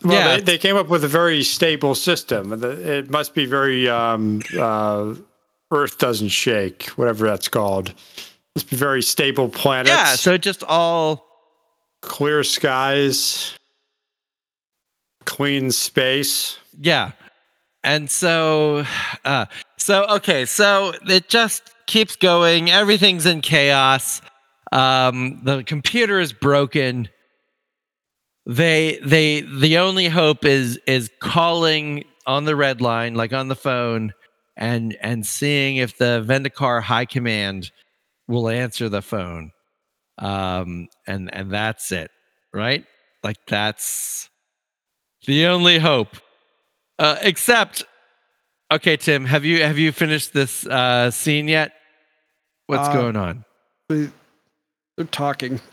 Well, Yeah. they, they came up with a very stable system. It must be very um, uh, Earth doesn't shake, whatever that's called. Must be very stable planets. Yeah, so just all clear skies, clean space. Yeah. And so uh so okay, so it just keeps going. Everything's in chaos. Um the computer is broken. They they the only hope is is calling on the red line like on the phone and and seeing if the Vendikar high command will answer the phone. Um and and that's it, right? Like that's the only hope. Uh, except, okay, Tim, have you have you finished this uh, scene yet? What's Uh, going on? They, they're talking. <laughs>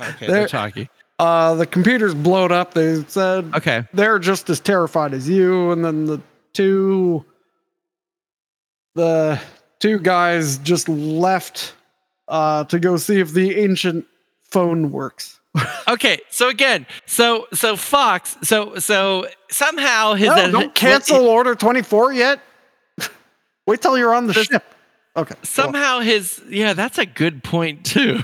Okay, they're- they're talking. Uh the computer's blown up. They said Okay, they're just as terrified as you. And then the two the two guys just left uh to go see if the ancient phone works. <laughs> Okay. So again, so so Fox, so so somehow his no, <laughs> what- don't cancel order 24 yet? <laughs> Wait till you're on the This- ship. Okay somehow his yeah that's a good point too.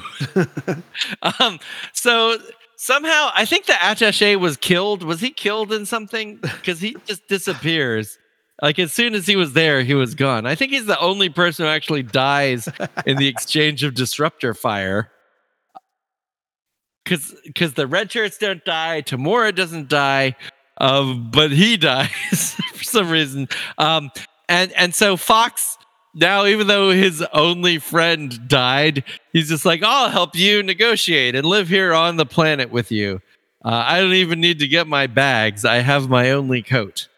Um so somehow i think the attache was killed. Was he killed in something? <laughs> Because he just disappears. Like as soon as he was there he was gone. I think he's the only person who actually dies in the <laughs> exchange of disruptor fire. Because because the red shirts don't die Tamura doesn't die um, but he <laughs> dies for some reason. Um, and and so fox now even though his only friend died he's just like i'll help you negotiate and live here on the planet with you. Uh, i don't even need to get my bags. I have my only coat.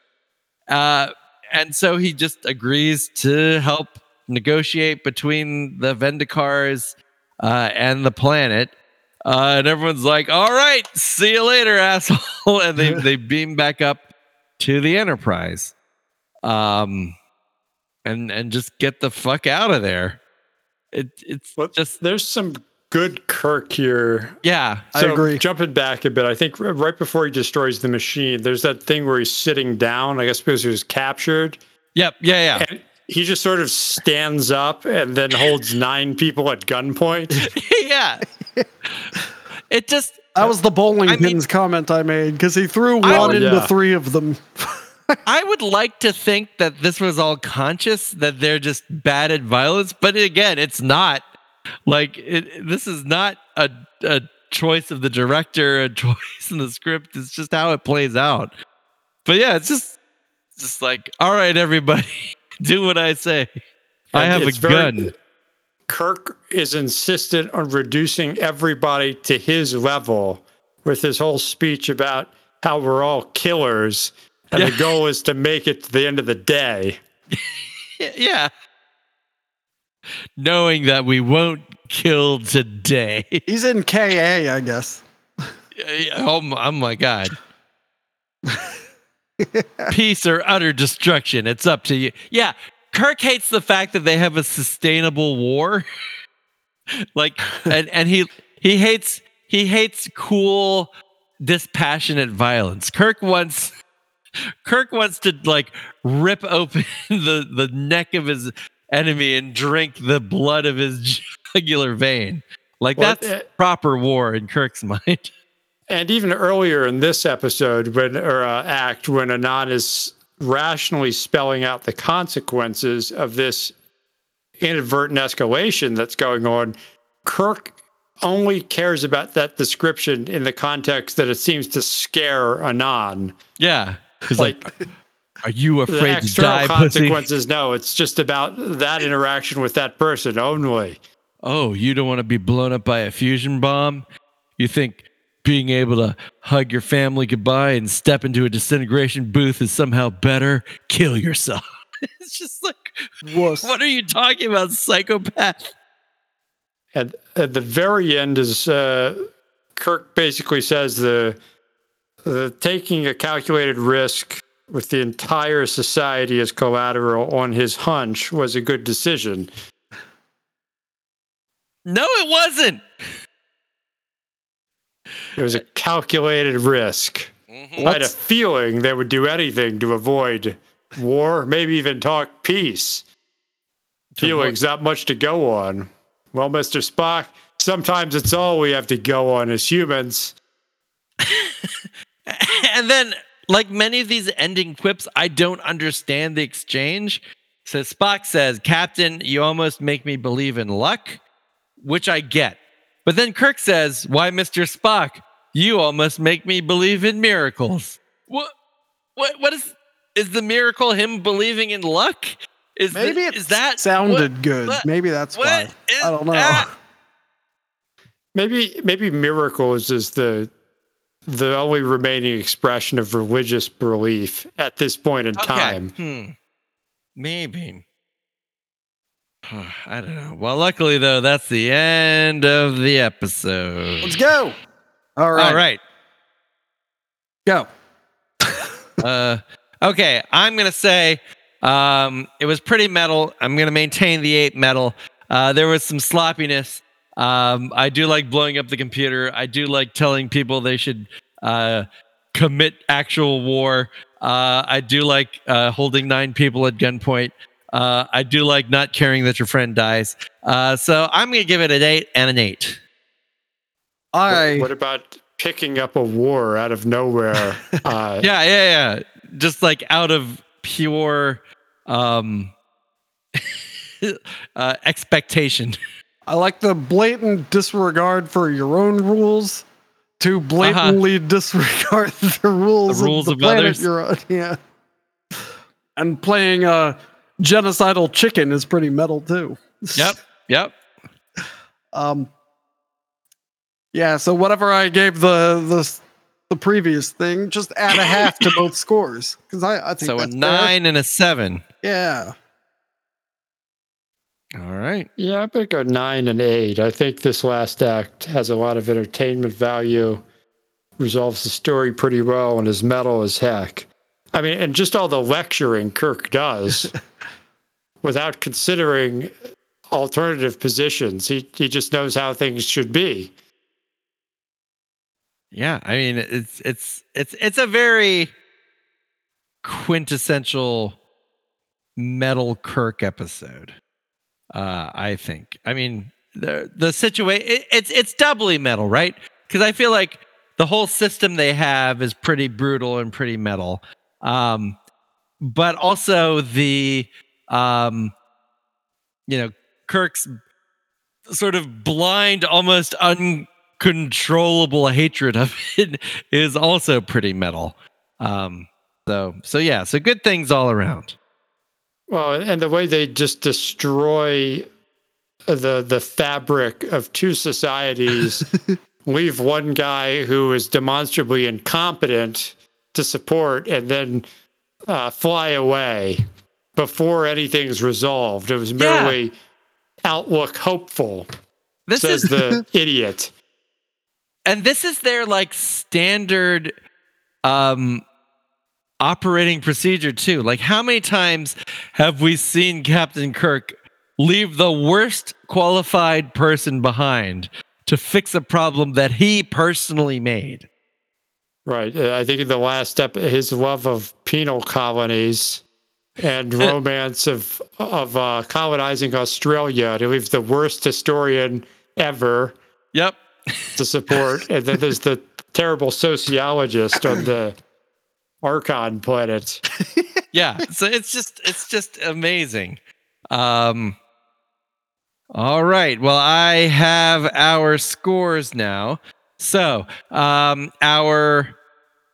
Uh, and so he just agrees to help negotiate between the Vendikars uh, and the planet. Uh, and everyone's like all right see you later <laughs> asshole. And they, <laughs> they beam back up to the enterprise. Um and and just get the fuck out of there. It it's What- just There's some good Kirk here. yeah. I agree. Jumping back a bit, I think right before he destroys the machine, there's that thing where he's sitting down. I guess because he was captured, Yep. Yeah. Yeah. and he just sort of stands up and then holds <laughs> nine people at gunpoint. <laughs> yeah. It just that was the bowling I mean- pins comment i made because he threw one into Yeah. three of them <laughs> <laughs> I would like to think that this was all conscious, that they're just bad at violence, but again, it's not. Like it, this is not a a choice of the director, a <laughs> choice in the script. It's just how it plays out. But yeah, it's just just like, all right, everybody, <laughs> do what I say. I have a it's very- gun. Kirk is insistent on reducing everybody to his level with his whole speech about how we're all killers and Yeah. the goal is to make it to the end of the day. <laughs> Yeah. Knowing that we won't kill today. <laughs> he's in ka i guess Oh my, oh my god. Peace or utter destruction. It's up to you. Yeah, Kirk hates the fact that they have a sustainable war. <laughs> like and and he he hates he hates cool dispassionate violence. Kirk wants Kirk wants to like rip open <laughs> the the neck of his enemy and drink the blood of his <laughs> jugular vein. Like Well, that's uh, proper war in Kirk's <laughs> mind. And even earlier in this episode, when or uh, act, when Anan is rationally spelling out the consequences of this inadvertent escalation that's going on, Kirk only cares about that description in the context that it seems to scare Anan. Yeah. He's like, Like are you the afraid to external die, pussy? consequences, no, it's just about that interaction with that person only. Oh, you don't want to be blown up by a fusion bomb? You think being able to hug your family goodbye and step into a disintegration booth is somehow better? Kill yourself. <laughs> it's just like, Wuss. what are you talking about, psychopath? At, at the very end is uh, Kirk basically says the the taking a calculated risk with the entire society as collateral on his hunch was a good decision. No, it wasn't. It was a calculated risk. Mm-hmm. I had a feeling they would do anything to avoid war, maybe even talk peace. Feelings not much to go on. Well, Mr. Spock, sometimes it's all we have to go on as humans. <laughs> <laughs> and then, like many of these ending quips, I don't understand the exchange. So Spock says, Captain, you almost make me believe in luck, which I get. But then Kirk says, Why, Mr. Spock, you almost make me believe in miracles. What what what is is the miracle him believing in luck? Is the- Maybe it is that sounded what- good. what- Maybe that's what why. I don't know. that? Maybe maybe miracles is the the only remaining expression of religious belief at this point in time. Hmm. Maybe. <sighs> I don't know. Well, luckily though, that's the end of the episode. Let's go. All right. All right. Go. <laughs> Uh, okay, I'm gonna say um, it was pretty metal. I'm gonna maintain the eight metal. Uh, there was some sloppiness. Um, I do like blowing up the computer. I do like telling people they should uh, commit actual war. Uh, I do like uh, holding nine people at gunpoint. Uh, I do like not caring that your friend dies. Uh, so I'm gonna give it an eight and an eight. I What about picking up a war out of nowhere? <laughs> Uh, Yeah, yeah, yeah. Just like out of pure um <laughs> uh expectation. I like the blatant disregard for your own rules to blatantly disregard <laughs> the rules, Uh-huh. The rules of of the planet others. you're on. Yeah. And playing a genocidal chicken is pretty metal too. <laughs> Yep. Yep. Um. Yeah. So whatever I gave the the the previous thing, just add a half to both <coughs> scores because I I think So a that's fair. nine and a seven. Yeah. All right. Yeah, I'm gonna go nine and eight. I think this last act has a lot of entertainment value, resolves the story pretty well, and is metal as heck. I mean, and just all the lecturing Kirk does <laughs> without considering alternative positions. He he just knows how things should be. Yeah. I mean it's it's it's it's a very quintessential metal Kirk episode. Uh I think. I mean the the situation it, it's it's doubly metal, right? Because I feel like the whole system they have is pretty brutal and pretty metal. Um but also the um you know Kirk's sort of blind almost uncontrollable hatred of it <laughs> is also pretty metal um so so yeah so good things all around Well, and the way they just destroy the the fabric of two societies, <laughs> leave one guy who is demonstrably incompetent to support, and then uh, fly away before anything's resolved. It was Yeah. merely outlook hopeful, this says is the <laughs> idiot. and this is their like standard um operating procedure too like how many times have we seen captain kirk leave the worst qualified person behind to fix a problem that he personally made Right. Uh, I think in the last step, his love of penal colonies and romance of of uh, colonizing Australia. To leave the worst historian ever Yep. to support, and then there's the <laughs> terrible sociologist on the Archon planet. <laughs> yeah so it's just it's just amazing. Um all right well i have our scores now. So um our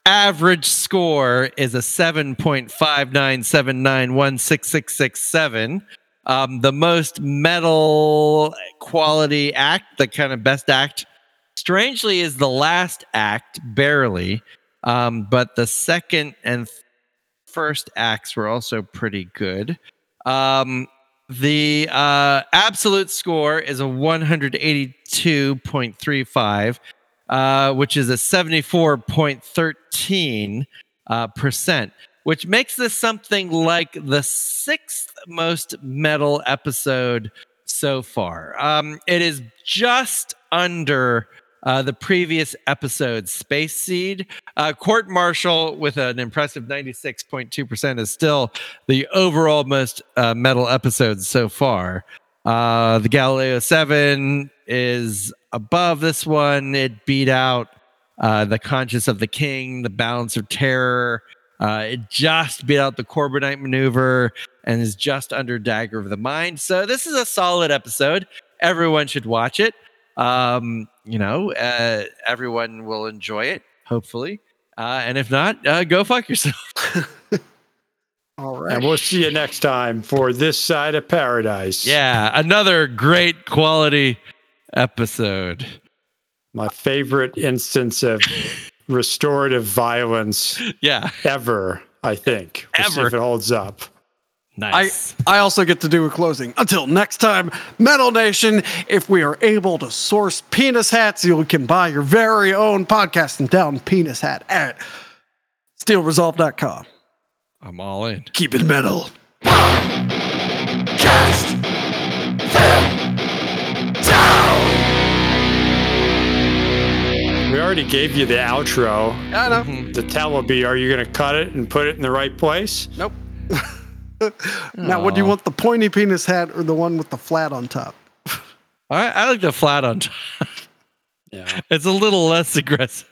average score is a 7.5979166667 um the most metal quality act the kind of best act strangely is the last act barely um but the second and first acts were also pretty good. Um, the uh, absolute score is a 182.35, uh, which is a 74.13 uh, percent, which makes this something like the sixth most metal episode so far. Um, it is just under uh, the previous episode, Space Seed. Uh, Court Martial, with an impressive 96.2%, is still the overall most uh, metal episode so far. Uh, the Galileo 7 is above this one. It beat out uh, The Conscience of the King, The Balance of Terror. Uh, it just beat out the Corbomite maneuver and is just under Dagger of the Mind. So, this is a solid episode. Everyone should watch it um, you know, uh, everyone will enjoy it, hopefully. Uh, and if not, uh, go fuck yourself. <laughs> All right. And we'll see you next time for This Side of Paradise. yeah, another great quality episode. My favorite instance of restorative violence Yeah, ever, I think. We'll see Ever. if it holds up. I, nice. I also get to do a closing. Until next time, Metal Nation, if we are able to source penis hats, you can buy your very own podcast and down penis hat at steelresolve.com. I'm all in. Keep it metal. Cast them down. We already gave you the outro. I know. The tell will be, are you going to cut it and put it in the right place? Nope. <laughs> <laughs> now, would you want the pointy penis hat or the one with the flat on top? I, I like the flat on top. Yeah. <laughs> It's a little less aggressive.